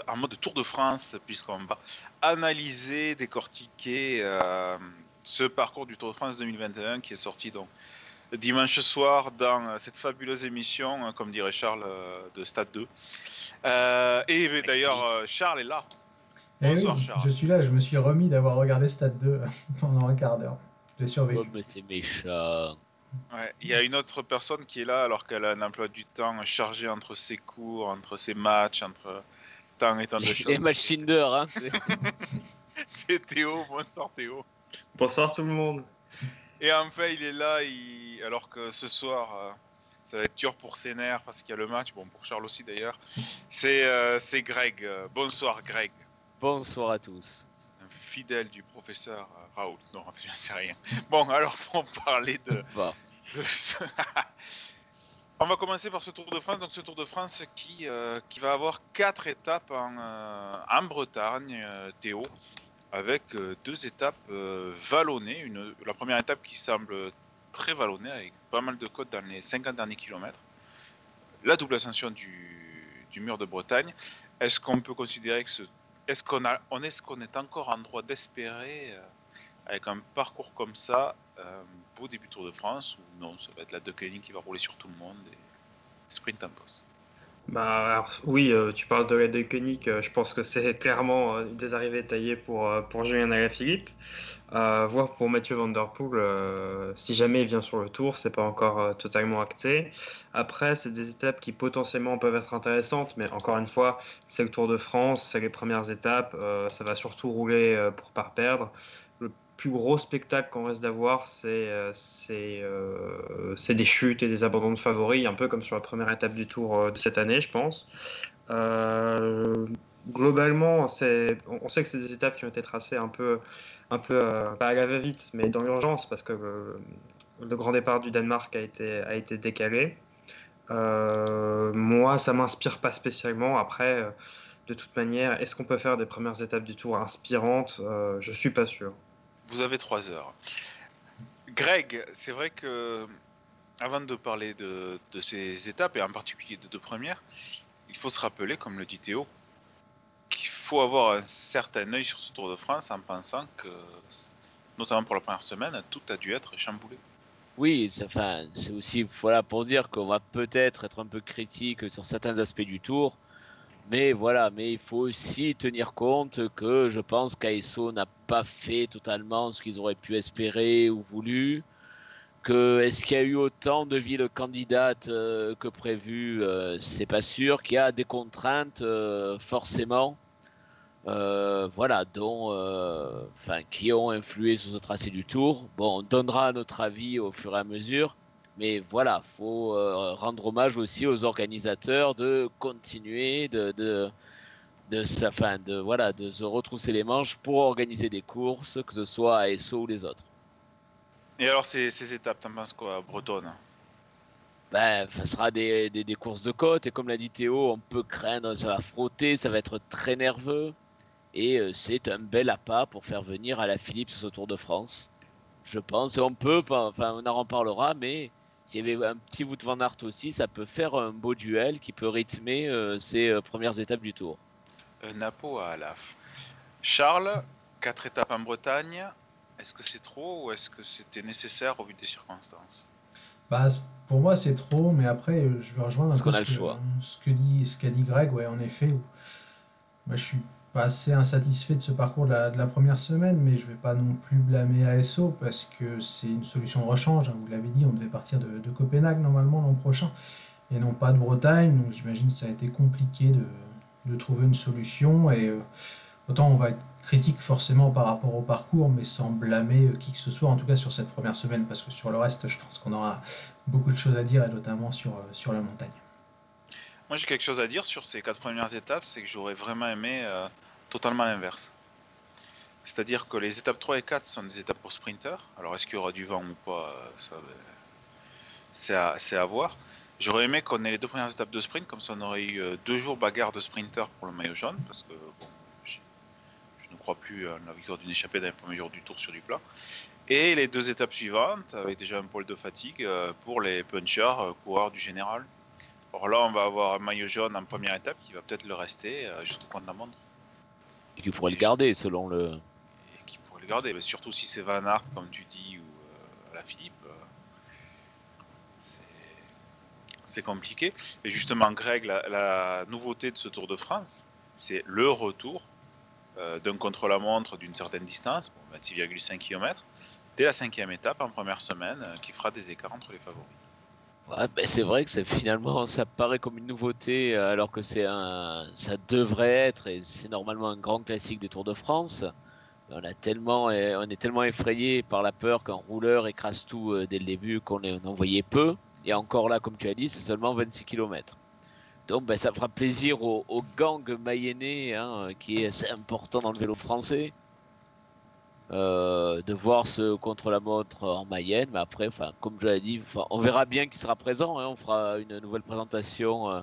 course, en mode Tour de France, puisqu'on va analyser, décortiquer euh, ce parcours du Tour de France 2021 qui est sorti donc dimanche soir dans cette fabuleuse émission, hein, comme dirait Charles, euh, de Stade 2. Euh, et d'ailleurs, euh, Charles est là. Eh Bonsoir oui, Charles. je suis là, je me suis remis d'avoir regardé Stade 2 pendant un quart d'heure. J'ai survécu. Oh, mais c'est méchant. Ouais, Il y a une autre personne qui est là alors qu'elle a un emploi du temps chargé entre ses cours, entre ses matchs, entre tant et tant de Les, choses. les matchs Tinder, hein. c'est- Théo, bonsoir Théo. Bonsoir tout le monde. Et enfin, il est là, il- alors que ce soir, euh, ça va être dur pour ses nerfs parce qu'il y a le match, bon, pour Charles aussi d'ailleurs. C'est euh, c'est Greg. Euh, Bonsoir Greg, Bonsoir à tous. un fidèle du professeur euh, Raoult. Non, je ne sais rien. Bon, alors pour parler de, Bon. de On va commencer par ce Tour de France. Donc ce Tour de France qui, euh, va avoir quatre étapes en, euh, Bretagne, euh, Théo, avec deux étapes vallonnées. La première étape qui semble très vallonnée, avec pas mal de côtes dans les 50 derniers kilomètres. La double ascension du, mur de Bretagne. Est-ce qu'on peut considérer que ce... Est-ce qu'on qu'on est encore en droit d'espérer avec un parcours comme ça, euh, beau début Tour de France, ou non, ça va être la De Koenig qui va rouler sur tout le monde et sprint en poste. Bah oui, euh, tu parles de la Deconic, euh, je pense que c'est clairement euh, des arrivées taillées pour, euh, pour Julien Alaphilippe. Voire pour Mathieu Van Der Poel, si jamais il vient sur le tour, c'est pas encore totalement acté. Après, c'est des étapes qui potentiellement peuvent être intéressantes, mais encore une fois, c'est le Tour de France, c'est les premières étapes, ça va surtout rouler pour pas perdre. Plus gros spectacle qu'on reste d'avoir, c'est euh, euh, c'est des chutes et des abandons de favoris, un peu comme sur la première étape du Tour euh, de cette année, je pense. Globalement, on sait que c'est des étapes qui ont été tracées un peu, un pas à la va-vite, mais dans l'urgence, parce que le, grand départ du Danemark a été, décalé. Moi, ça m'inspire pas spécialement. Après, de toute manière, est-ce qu'on peut faire des premières étapes du Tour inspirantes? Euh, Je suis pas sûr. Vous avez trois heures. Greg, c'est vrai que avant de parler de, de ces étapes, et en particulier des deux premières, il faut se rappeler, comme le dit Théo, qu'il faut avoir un certain œil sur ce Tour de France en pensant que, notamment pour la première semaine, tout a dû être chamboulé. Oui, c'est aussi voilà pour dire qu'on va peut-être être un peu critique sur certains aspects du tour, mais voilà, mais il faut aussi tenir compte que je pense qu'ASO n'a pas fait totalement ce qu'ils auraient pu espérer ou voulu. Que est-ce qu'il y a eu autant de villes candidates euh, que prévu euh, C'est pas sûr. Qu'il y a des contraintes euh, forcément, voilà, dont, enfin, qui ont influé sur ce tracé du Tour. Bon, on donnera notre avis au fur et à mesure, mais voilà, faut euh, rendre hommage aussi aux organisateurs de continuer de, de, de, sa- de, voilà, de se retrousser les manches pour organiser des courses, que ce soit ASO ou les autres. Et alors, ces, ces étapes, t'en penses quoi, Bretonne? Ben, ça sera des, des, des courses de côte et comme l'a dit Théo, on peut craindre, ça va frotter, ça va être très nerveux et euh, c'est un bel appât pour faire venir à la Philippe ce Tour de France. Je pense, et on peut, enfin on en reparlera, mais s'il y avait un petit bout de Van Aert aussi, ça peut faire un beau duel qui peut rythmer euh, ces euh, premières étapes du Tour. Un Napo à Alaf. Charles, quatre étapes en Bretagne, est-ce que c'est trop ou est-ce que c'était nécessaire au vu des circonstances? Bah, pour moi, c'est trop, mais après, euh, je vais rejoindre un Parce peu a ce le que, choix. ce que dit, ce qu'a dit Greg, ouais, en effet. Moi, je suis assez insatisfait de ce parcours de la, première semaine, mais je vais pas non plus blâmer ASO parce que c'est une solution de rechange. hein, vous l'avez dit, on devait partir de, Copenhague normalement l'an prochain et non pas de Bretagne, donc j'imagine que ça a été compliqué de, trouver une solution. Et euh, autant on va être critique forcément par rapport au parcours, mais sans blâmer euh, qui que ce soit, en tout cas sur cette première semaine, parce que sur le reste, je pense qu'on aura beaucoup de choses à dire, et notamment sur, euh, sur la montagne. Moi, j'ai quelque chose à dire sur ces quatre premières étapes, c'est que j'aurais vraiment aimé totalement l'inverse. C'est-à-dire que les étapes 3 et 4 sont des étapes pour sprinters. Alors, est-ce qu'il y aura du vent ou pas euh, C'est à, voir. J'aurais aimé qu'on ait les deux premières étapes de sprint, comme ça on aurait eu euh, deux jours bagarre de sprinter pour le maillot jaune, parce que je, ne crois plus à la victoire d'une échappée dans les premiers jours du tour sur du plat. Et les deux étapes suivantes, avec déjà un pôle de fatigue euh, pour les punchers, euh, coureurs du général. Or là, on va avoir un maillot jaune en première étape qui va peut-être le rester jusqu'au coin de la montre. Et qu'il pourrait le garder selon le. Et qui pourrait le garder. Mais surtout si c'est Van Aert, comme tu dis, ou euh, la Philippe. euh, c'est- compliqué. Et justement, Greg, la, nouveauté de ce Tour de France, c'est le retour euh, d'un contre-la-montre d'une certaine distance, bon, 26,5 km, dès la cinquième étape en première semaine, qui fera des écarts entre les favoris. Ouais, ben c'est vrai que finalement ça paraît comme une nouveauté euh, alors que c'est un ça devrait être et c'est normalement un grand classique des Tours de France. On a tellement eh, on est tellement effrayé par la peur qu'un rouleur écrase tout euh, dès le début qu'on en voyait peu et encore là comme tu as dit c'est seulement 26 km. Donc ben, ça fera plaisir au, au gang mayennais hein, qui est assez important dans le vélo français euh, de voir ce contre-la-montre en Mayenne. Mais après, enfin, comme je l'ai dit, on verra bien qui sera présent. hein. On fera une nouvelle présentation euh,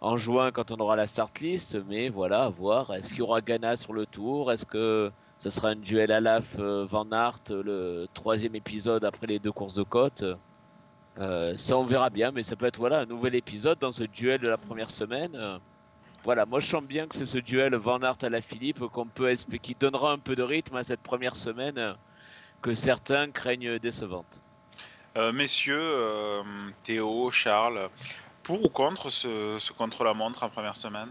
en juin quand on aura la start list. Mais voilà, à voir. Est-ce qu'il y aura Ghana sur le tour? Est-ce que ça sera un duel à l'AF euh, Van Aert, le troisième épisode après les deux courses de côte? Ça, on verra bien. Mais ça peut être voilà, un nouvel épisode dans ce duel de la première semaine. Voilà, moi je sens bien que c'est ce duel Van Aert à la Philippe qui donnera un peu de rythme à cette première semaine que certains craignent décevante. Euh, messieurs, euh, Théo, Charles, pour ou contre ce contre-la-montre en première semaine?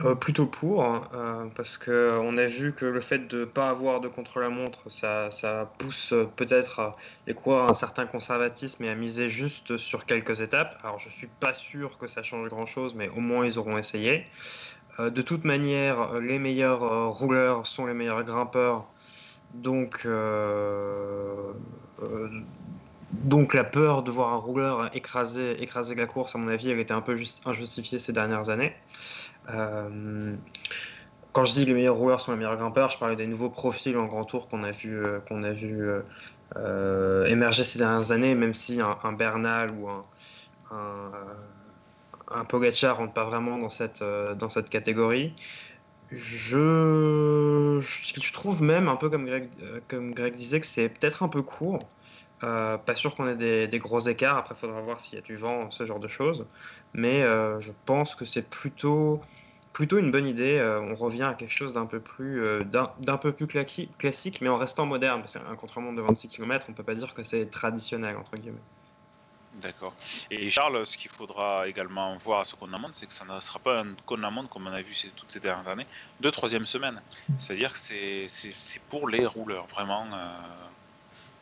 Euh, plutôt pour, hein, euh, parce que on a vu que le fait de ne pas avoir de contre-la-montre, ça, ça pousse euh, peut-être les coureurs un certain conservatisme et à miser juste sur quelques étapes. Alors je suis pas sûr que ça change grand-chose, mais au moins ils auront essayé. De toute manière, les meilleurs rouleurs sont les meilleurs grimpeurs, donc la peur de voir un rouleur écraser, la course, à mon avis, elle était un peu injustifiée ces dernières années. Euh, quand je dis les meilleurs rouleurs sont les meilleurs grimpeurs, je parlais des nouveaux profils en grand tour qu'on a vu, euh, qu'on a vu euh, émerger ces dernières années, même si un, Bernal ou un, un, un Pogacar pas vraiment dans cette, dans cette catégorie. Je, je, trouve même, un peu comme Greg, comme Greg disait, que c'est peut-être un peu court. Euh, pas sûr qu'on ait des, des, gros écarts. Après, il faudra voir s'il y a du vent, ce genre de choses. Mais euh, je pense que c'est plutôt, plutôt une bonne idée. Euh, on revient à quelque chose d'un peu plus, euh, d'un peu plus classique, mais en restant moderne. Parce qu'un contre-montre de 26 km, on peut pas dire que c'est traditionnel, entre guillemets. D'accord. Et Charles, ce qu'il faudra également voir à ce contre-la-montre, c'est que ça ne sera pas un contre-la-montre comme on a vu ces, toutes ces dernières années, de troisième semaine. C'est-à-dire que c'est pour les rouleurs, vraiment. Euh...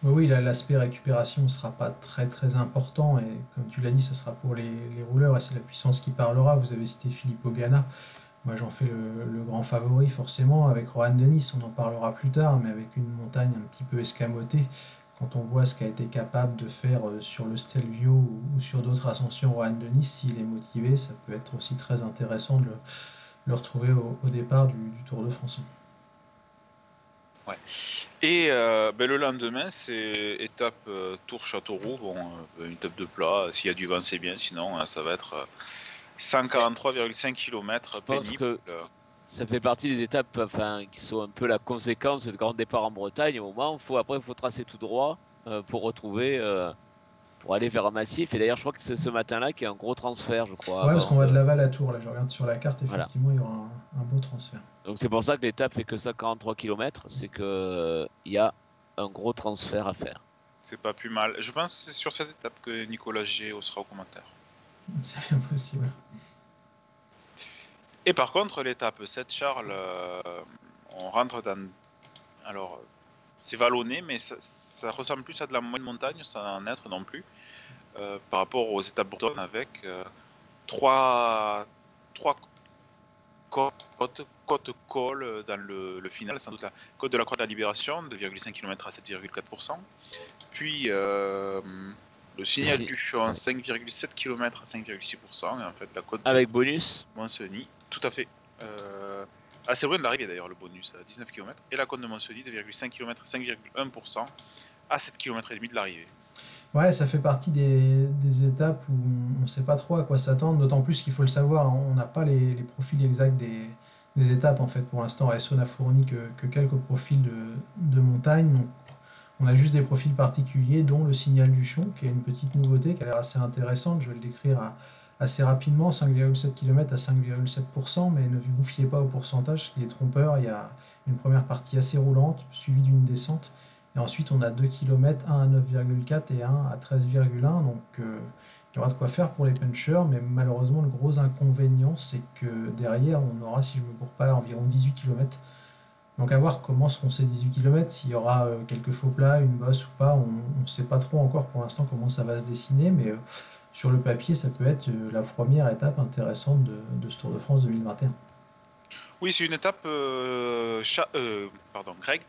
Oui, l'aspect récupération ne sera pas très très important et comme tu l'as dit, ce sera pour les, rouleurs et c'est la puissance qui parlera. Vous avez cité Philippe Ogana. Moi j'en fais le, grand favori forcément avec Rohan Denis, on en parlera plus tard, mais avec une montagne un petit peu escamotée. Quand on voit ce qu'a été capable de faire euh, sur le Stelvio ou, sur d'autres ascensions Rohan Denis, s'il est motivé, ça peut être aussi très intéressant de le, retrouver au, départ du, Tour de France. Ouais. Et euh, ben, le lendemain, c'est étape euh, Tour Châteauroux, bon, euh, une étape de plat. S'il y a du vent, c'est bien, sinon ça va être 143,5 km pénible. Que ça fait partie des étapes enfin, qui sont un peu la conséquence du grand départ en Bretagne. Au moment, faut, après, il faut tracer tout droit pour retrouver, pour aller vers un massif. Et d'ailleurs, je crois que c'est ce matin-là qu'il y a un gros transfert, je crois. Ouais, parce qu'on va de Laval à Tours, là, je regarde sur la carte, effectivement, voilà. il y aura un, un beau transfert. Donc c'est pour ça que l'étape fait que 143 km, c'est qu'il euh, y a un gros transfert à faire. C'est pas plus mal. Je pense que c'est sur cette étape que Nicolas G sera au commentaire. C'est bien possible. Et par contre, l'étape 7, Charles, euh, on rentre dans. Alors, c'est vallonné, mais ça, ça, ressemble plus à de la moyenne montagne, sans en être non plus, euh, par rapport aux étapes bretonnes avec euh, trois, trois côtes, côte col dans le, le, final, sans doute la côte de la Croix de la Libération, de 2,5 km à 7,4%. Puis euh, le signal du Chon, 5,7 km à 5,6%. Et en fait, la côte avec bonus Monseny, tout à fait. Euh, assez loin de l'arrivée d'ailleurs, le bonus, à 19 km. Et la côte de Monseny, 2,5 km à 5,1% à 7 km et demi de l'arrivée. Ouais, ça fait partie des, des étapes où on ne sait pas trop à quoi s'attendre, d'autant plus qu'il faut le savoir, hein, on n'a pas les, les, profils exacts des, des, étapes en fait. Pour l'instant, ASO n'a fourni que, que, quelques profils de, de montagne, donc On a juste des profils particuliers, dont le signal du chon, qui est une petite nouveauté qui a l'air assez intéressante. Je vais le décrire assez rapidement 5,7 km à 5,7%, mais ne vous fiez pas au pourcentage, qui est trompeur. Il y a une première partie assez roulante, suivie d'une descente. Et ensuite, on a 2 km, 1 à 9,4 et 1 à 13,1. Donc, euh, il y aura de quoi faire pour les punchers, mais malheureusement, le gros inconvénient, c'est que derrière, on aura, si je ne me cours pas, environ 18 km. Donc, à voir comment seront ces 18 km, s'il y aura euh, quelques faux plats, une bosse ou pas, on ne sait pas trop encore pour l'instant comment ça va se dessiner, mais euh, sur le papier, ça peut être la première étape intéressante de, de ce Tour de France 2021. Oui, c'est une étape, pardon, Greg,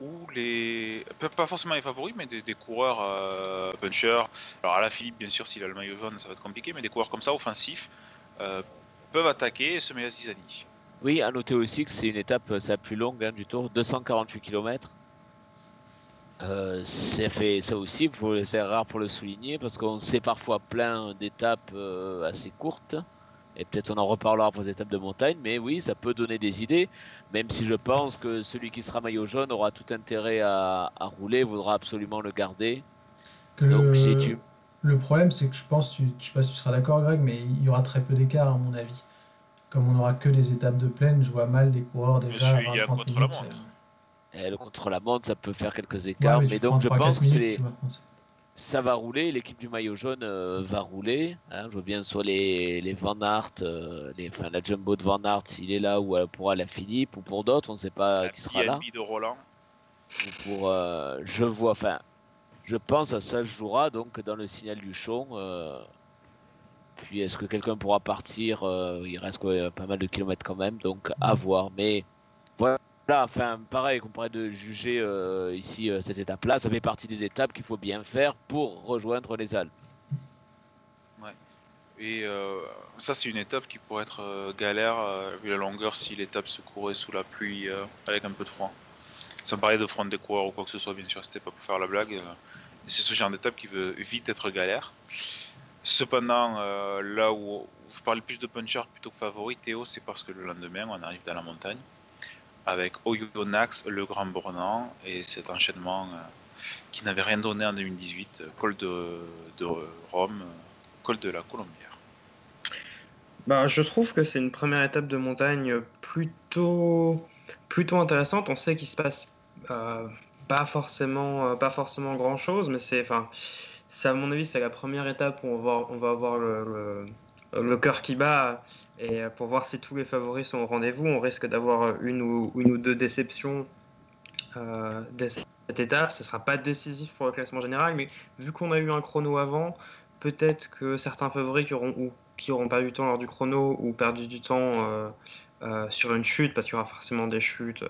ou les. Pas forcément les favoris, mais des, coureurs euh, punchers. Alors à la Philippe, bien sûr, s'il a le maillot jaune, ça va être compliqué, mais des coureurs comme ça, offensifs, euh, peuvent attaquer et se mettre à zizanie. Oui, à noter aussi que c'est une étape euh, la plus longue hein, du tour, 248 km. Euh, fait ça aussi, c'est rare pour le souligner parce qu'on sait parfois plein d'étapes assez courtes et peut-être on en reparlera pour les étapes de montagne, mais oui, ça peut donner des idées, même si je pense que celui qui sera maillot jaune aura tout intérêt à, rouler, voudra absolument le garder. Donc, le, le problème, c'est que je pense, tu, je sais pas si tu seras d'accord, Greg, mais il y aura très peu d'écart, à mon avis. Comme on n'aura que des étapes de plaine, je vois mal les coureurs déjà à 20-30 minutes. Et euh. le contre-la-montre, ça peut faire quelques écarts, mais, donc je pense que c'est les ça va rouler, l'équipe du maillot jaune euh, va rouler. Hein, je vois bien soit les, les Van Aert, euh, les, enfin, la Jumbo de Van Aert s'il est là ou euh, pour la Philippe ou pour d'autres, on ne sait pas qui sera là. de Roland. Ou pour, je vois, enfin, je pense à ça se jouera donc dans le signal du chon. puis est-ce que quelqu'un pourra partir Il reste pas mal de kilomètres quand même, donc à voir. Mais voilà, Là, enfin, pareil, pourrait de juger euh, ici euh, cette étape-là, ça fait partie des étapes qu'il faut bien faire pour rejoindre les Alpes. Ouais. Et euh, ça, c'est une étape qui pourrait être galère, vu la longueur, si l'étape se courait sous la pluie avec un peu de froid. Sans parler de front des coureurs ou quoi que ce soit, bien sûr, c'était pas pour faire la blague. c'est ce genre d'étape qui veut vite être galère. Cependant, là où je parlais plus de puncher plutôt que favori, Théo, c'est parce que le lendemain, on arrive dans la montagne avec Oyonnax, le Grand Bornand, et cet enchaînement euh, qui n'avait rien donné en 2018, col de, Rome, col de la Colombière. Bah, je trouve que c'est une première étape de montagne plutôt, plutôt intéressante. On sait qu'il se passe euh, pas forcément, euh, pas forcément grand chose, mais c'est, enfin, à mon avis, c'est la première étape où on va, on va avoir le cœur qui bat. Et pour voir si tous les favoris sont au rendez-vous, on risque d'avoir une ou, une ou deux déceptions euh, dès cette étape. Ce ne sera pas décisif pour le classement général, mais vu qu'on a eu un chrono avant, peut-être que certains favoris qui auront, ou, qui auront perdu du temps lors du chrono ou perdu du temps euh, euh, sur une chute, parce qu'il y aura forcément des chutes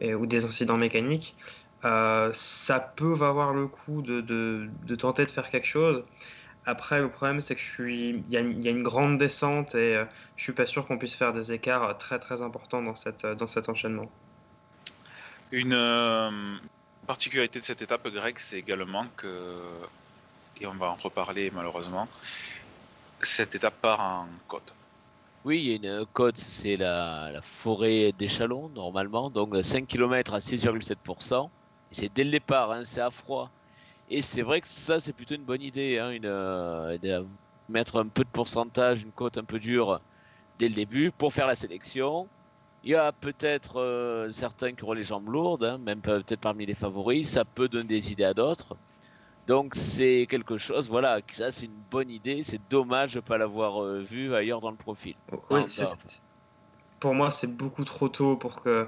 ou des incidents mécaniques, ça peut avoir le coup de, tenter de faire quelque chose. Après, le problème, c'est que je suis, il y, a une, grande descente et euh, je suis pas sûr qu'on puisse faire des écarts très très importants dans cette dans cet enchaînement. Une euh, particularité de cette étape, Greg, c'est également que, et on va en reparler malheureusement, cette étape part en côte. Oui, il y a une côte, c'est la, forêt d'échalon normalement, donc 5 km à 6,7%. C'est dès le départ, hein, c'est à froid. Et c'est vrai que ça, c'est plutôt une bonne idée, hein, une, euh, de mettre un peu de pourcentage, une cote un peu dure dès le début pour faire la sélection. Il y a peut-être euh, certains qui auront les jambes lourdes, hein, même peut-être parmi les favoris. Ça peut donner des idées à d'autres. Donc c'est quelque chose, voilà, ça c'est une bonne idée. C'est dommage de ne pas l'avoir euh, vu ailleurs dans le profil. pour moi, c'est beaucoup trop tôt pour que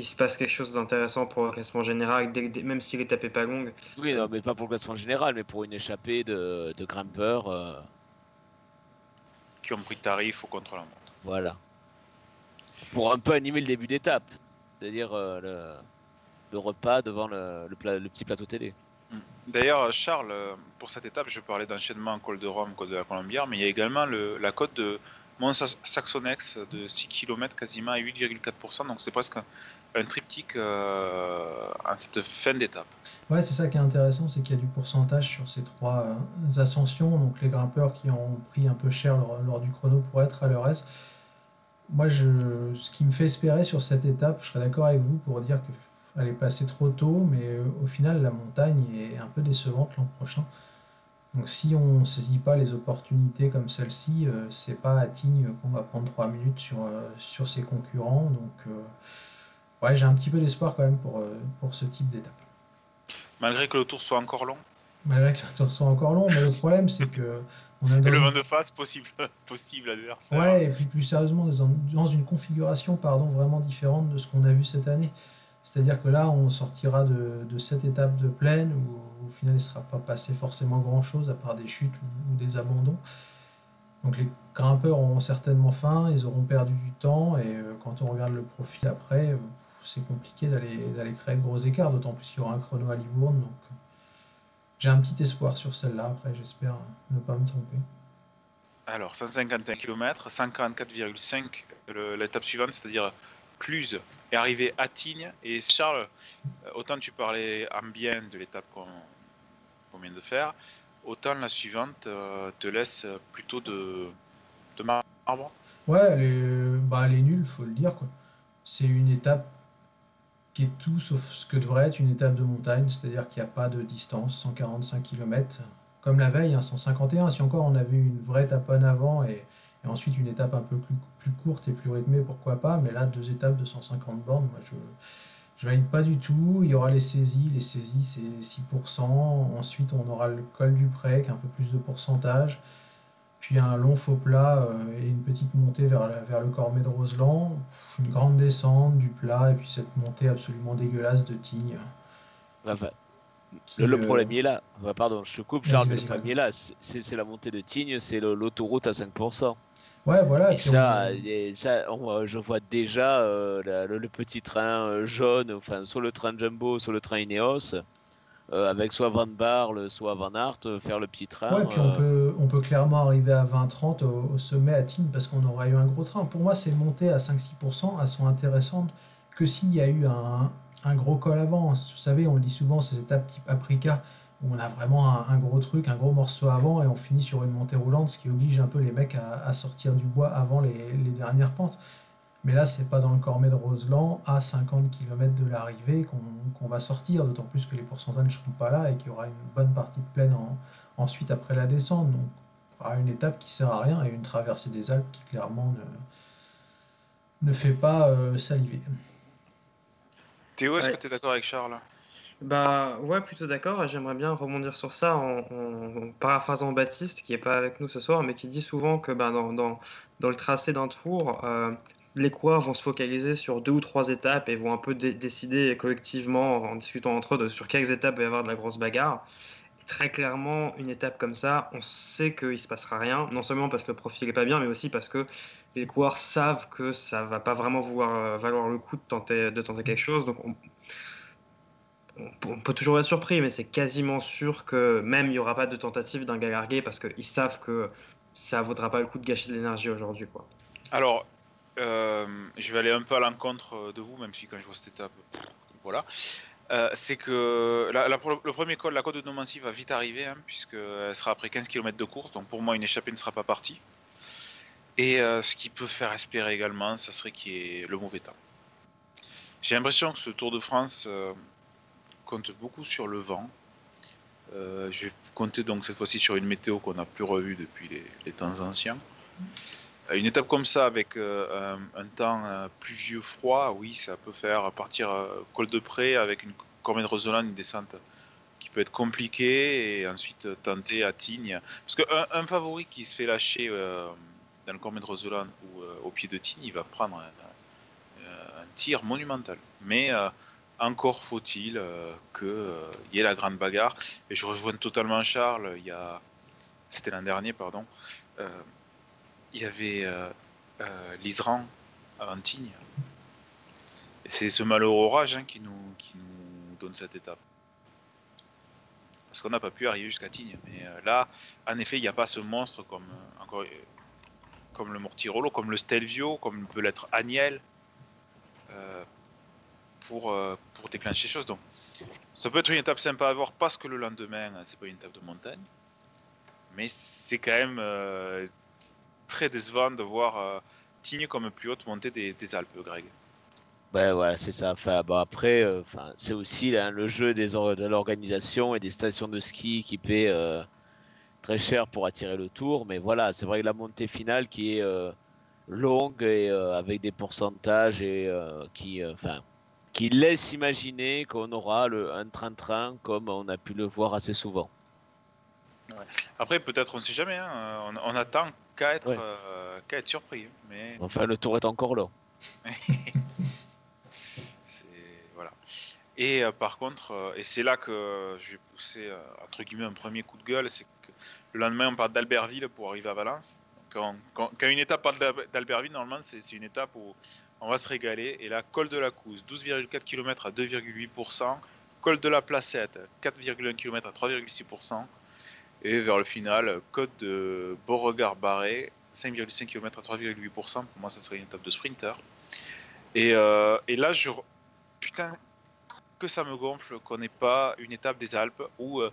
il se passe quelque chose d'intéressant pour le classement général, même si l'étape n'est pas longue. Oui, non, mais pas pour le classement général, mais pour une échappée de, grimpeurs. Euh, qui ont pris tarif au contre-la-montre. Voilà. Pour un peu animer le début d'étape, c'est-à-dire euh, le, repas devant le, petit plateau télé. Mm. D'ailleurs, Charles, pour cette étape, je parlais d'enchaînement col de Rome, col de la Colombière, mais il y a également la côte de Mont Saxonex de 6 km quasiment à 8,4%, donc c'est presque un triptyque euh, à cette fin d'étape. Ouais, c'est ça qui est intéressant, c'est qu'il y a du pourcentage sur ces trois euh, ascensions, donc les grimpeurs qui ont pris un peu cher lors, du chrono pour être à leur aise. Moi, je, ce qui me fait espérer sur cette étape, je serais d'accord avec vous pour dire que elle est passée trop tôt, mais euh, au final, la montagne est un peu décevante l'an prochain. Donc si on ne saisit pas les opportunités comme celle-ci, euh, c'est pas à Tignes qu'on va prendre 3 minutes sur, sur ses concurrents. Donc ouais, j'ai un petit peu d'espoir quand même pour, euh, pour ce type d'étape. Malgré que le tour soit encore long. Malgré que le tour soit encore long, mais le problème c'est que on est Et dans le une- vent de face, possible, possible adversaire. Ouais, et puis plus sérieusement, dans, un- dans une configuration pardon, vraiment différente de ce qu'on a vu cette année. C'est-à-dire que là, on sortira de, de cette étape de plaine où au final il ne sera pas passé forcément grand-chose à part des chutes ou, ou des abandons. Donc les grimpeurs auront certainement faim, ils auront perdu du temps, et euh, quand on regarde le profil après, euh, c'est compliqué d'aller créer de gros écarts, d'autant plus qu'il y aura un chrono à Livourne. Donc euh, j'ai un petit espoir sur celle-là, après j'espère ne pas me tromper. Alors, 151 km, 144,5 le- l'étape suivante, c'est-à-dire Cluse est arrivé à Tignes. Et Charles, euh, autant tu parlais en bien de l'étape qu'on qu'on vient de faire, autant la suivante euh, te laisse plutôt de, de marbre. Ouais, elle est, bah, elle est nulle, faut le dire. C'est une étape tout sauf ce que devrait être une étape de montagne, c'est-à-dire qu'il n'y a pas de distance, 145 km. Comme la veille, hein, 151, si encore on avait une vraie étape en avant et, ensuite une étape un peu plus, plus courte et plus rythmée, pourquoi pas, mais là, deux étapes de 150 bornes, moi je, je valide pas du tout. Il y aura les saisies, les saisies c'est 6%, ensuite on aura le col du Pré, qui est un peu plus de pourcentage, puis un long faux plat euh, et une petite montée vers, vers le Cormet de Roseland, une grande descente, du plat, et puis cette montée absolument dégueulasse de Tignes. Enfin, qui, le, le euh, problème est là. Pardon, je te coupe, Charles, le problème est là. C'est la montée de Tignes, c'est l'autoroute à 5%. Ouais, voilà, et ça, on- et ça on- je vois déjà euh, la- le, le petit train euh, jaune, enfin, soit le train Jumbo, soit le train Ineos, euh, avec soit Van Barle, soit Van Aert, euh, faire le petit train. Ouais, puis on euh, peut, on peut clairement arriver à 20-30 au, au sommet à Tignes parce qu'on aura eu un gros train. Pour moi, ces montées à 5-6%, elles sont intéressantes que s'il y a eu un, un gros col avant. Vous savez, on le dit souvent, ces étapes type Aprika, où on a vraiment un, un gros truc, un gros morceau avant, et on finit sur une montée roulante, ce qui oblige un peu les mecs à, à sortir du bois avant les, les dernières pentes. Mais là, c'est pas dans le Cormet de Roseland, à 50 km de l'arrivée, qu'on va sortir, d'autant plus que les pourcentages ne seront pas là et qu'il y aura une bonne partie de plaine en- ensuite après la descente. Donc, on aura une étape qui sert à rien et une traversée des Alpes qui clairement ne, ne fait pas euh, saliver. Théo, est-ce Ouais. que tu es d'accord avec Charles? Bah ouais, plutôt d'accord. J'aimerais bien rebondir sur ça en, en paraphrasant Baptiste, qui est pas avec nous ce soir, mais qui dit souvent que bah, dans, dans, dans le tracé d'un tour, euh, les coureurs vont se focaliser sur deux ou trois étapes et vont un peu dé- décider collectivement, en discutant entre eux, de sur quelles étapes il va y avoir de la grosse bagarre. Et très clairement, une étape comme ça, on sait qu'il se passera rien, non seulement parce que le profil est pas bien, mais aussi parce que les coureurs savent que ça va pas vraiment vouloir, euh, valoir le coup de tenter, quelque chose. Donc on, peut toujours être surpris, mais c'est quasiment sûr que même il n'y aura pas de tentative d'un gars largué parce qu'ils savent que ça vaudra pas le coup de gâcher de l'énergie aujourd'hui. Alors, euh, je vais aller un peu à l'encontre de vous, même si quand je vois cette étape, voilà. Euh, c'est que la- le premier col, la côte de Nomancy, va vite arriver, hein, puisqu'elle sera après 15 km de course, donc pour moi, une échappée ne sera pas partie. Et euh, ce qui peut faire espérer également, ça serait qu'il y ait le mauvais temps. J'ai l'impression que ce Tour de France euh, compte beaucoup sur le vent. Euh, je vais compter donc cette fois-ci sur une météo qu'on n'a plus revue depuis les temps anciens. Une étape comme ça, avec euh, un, temps euh, pluvieux, froid, oui, ça peut faire partir euh, col de près avec une cormet de Roseland, une descente qui peut être compliquée, et ensuite tenter à Tignes. Parce qu'un un favori qui se fait lâcher dans le cormet de Roseland ou au pied de Tignes, il va prendre un, tir monumental. Mais encore faut-il qu'il y ait la grande bagarre. Et je rejoins totalement Charles, c'était l'an dernier, pardon. Il y avait euh, euh, l'Isran à Antigne. C'est ce malheureux orage hein, qui, nous, donne cette étape. Parce qu'on n'a pas pu arriver jusqu'à Tignes. Mais euh, là, en effet, il n'y a pas ce monstre comme, encore, comme le Mortirolo, comme le Stelvio, comme peut l'être Agnel, pour, pour déclencher les choses. Donc, ça peut être une étape sympa à voir parce que le lendemain, c'est pas une étape de montagne. Mais c'est quand même très décevant de voir euh, Tignes comme plus haute montée des, des Alpes, Greg. Ouais, voilà, c'est ça. Enfin, bon, après, euh, enfin, c'est aussi le jeu des or- de l'organisation et des stations de ski qui paient euh, très cher pour attirer le tour. Mais voilà, c'est vrai que la montée finale qui est euh, longue et avec des pourcentages et qui, enfin, qui laisse imaginer qu'on aura le, un train-train comme on a pu le voir assez souvent. Après, peut-être, on ne sait jamais. hein, On, on attend qu'à être, Ouais. euh, qu'à être surpris. Mais Enfin, le tour est encore voilà. Et euh, par contre, euh, et c'est là que je vais pousser euh, entre guillemets un premier coup de gueule, c'est que le lendemain on part d'Albertville pour arriver à Valence. Quand, quand- quand une étape part d'Al- d'Albertville, normalement c'est c'est une étape où on va se régaler. Et là, col de la Couze, 12,4 km à 2,8%, col de la Placette, 4,1 km à 3,6%, et vers le final, côte de Beauregard-Barré, 5,5 km à 3,8%. Pour moi, ça serait une étape de sprinter. Et, euh, et là, je. Putain, que ça me gonfle qu'on n'ait pas une étape des Alpes où, euh,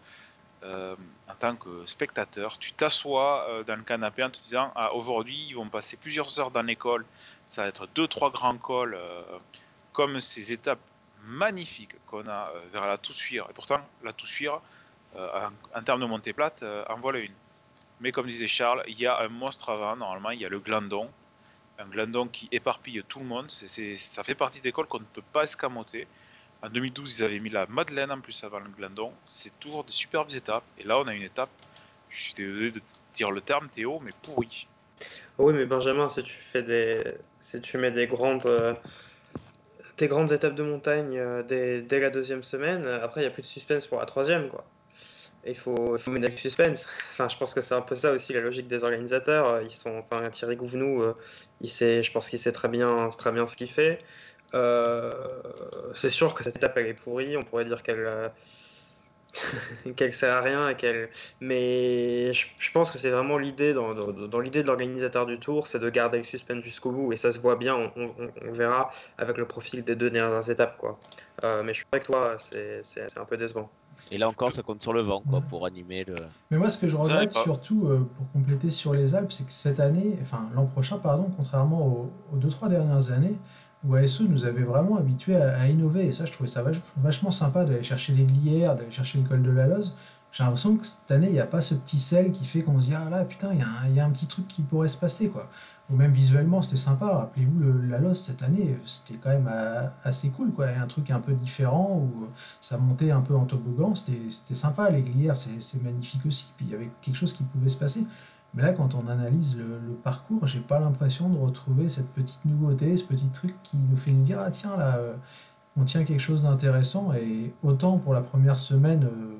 euh, en tant que spectateur, tu t'assois dans le canapé en te disant ah, aujourd'hui, ils vont passer plusieurs heures dans l'école, ça va être deux, trois grands cols, comme ces étapes magnifiques qu'on a vers la Toussuire. Et pourtant, la Toussuire, en, en termes de montée plate, euh, en voilà une. Mais comme disait Charles, il y a un monstre avant, normalement, il y a le glandon. Un glandon qui éparpille tout le monde. Ça fait partie d'écoles qu'on ne peut pas escamoter. En 2012, ils avaient mis la Madeleine en plus avant le Glandon. C'est toujours des superbes étapes. Et là, on a une étape, je suis désolé de dire le terme, Théo, mais pourri. Oui, mais Benjamin, si tu fais des, si tu mets des grandes, euh, des grandes étapes de montagne euh, dès, dès la deuxième semaine, euh, après il n'y a plus de suspense pour la troisième, quoi. Il faut, il faut mettre du suspense. Enfin, je pense que c'est un peu ça aussi la logique des organisateurs. Ils sont, enfin, Thierry Gouvenou, euh, il sait, je pense qu'il sait très bien, très bien ce qu'il fait. Euh, c'est sûr que cette étape elle est pourrie. On pourrait dire qu'elle, euh, qu'elle sert à rien et qu'elle mais je, je pense que c'est vraiment l'idée dans, dans, dans l'idée de l'organisateur du tour c'est de garder le suspense jusqu'au bout et ça se voit bien on, on, on verra avec le profil des deux dernières étapes quoi euh, mais je suis avec toi c'est, un peu décevant Et là encore, ça compte sur le vent, quoi, Ouais. pour animer le. Mais moi, ce que je regrette surtout, euh, pour compléter sur les Alpes, c'est que cette année, enfin l'an prochain, pardon, contrairement aux, aux deux, trois dernières années, où ASO nous avait vraiment habitués à, à innover, et ça, je trouvais ça vach- vachement sympa d'aller chercher les glières, d'aller chercher le col de la Loze. J'ai l'impression que cette année, il n'y a pas ce petit sel qui fait qu'on se dit Ah là, putain, il y, y a un petit truc qui pourrait se passer, quoi. Ou même visuellement, c'était sympa. Rappelez-vous, le, la Loze cette année, c'était quand même euh, assez cool, quoi. Un truc un peu différent où ça montait un peu en toboggan, c'était sympa, les glières, c'est magnifique aussi, puis il y avait quelque chose qui pouvait se passer. Mais là, quand on analyse le, le parcours, j'ai pas l'impression de retrouver cette petite nouveauté, ce petit truc qui nous fait nous dire ah tiens là, euh, on tient quelque chose d'intéressant. Et autant pour la première semaine, euh,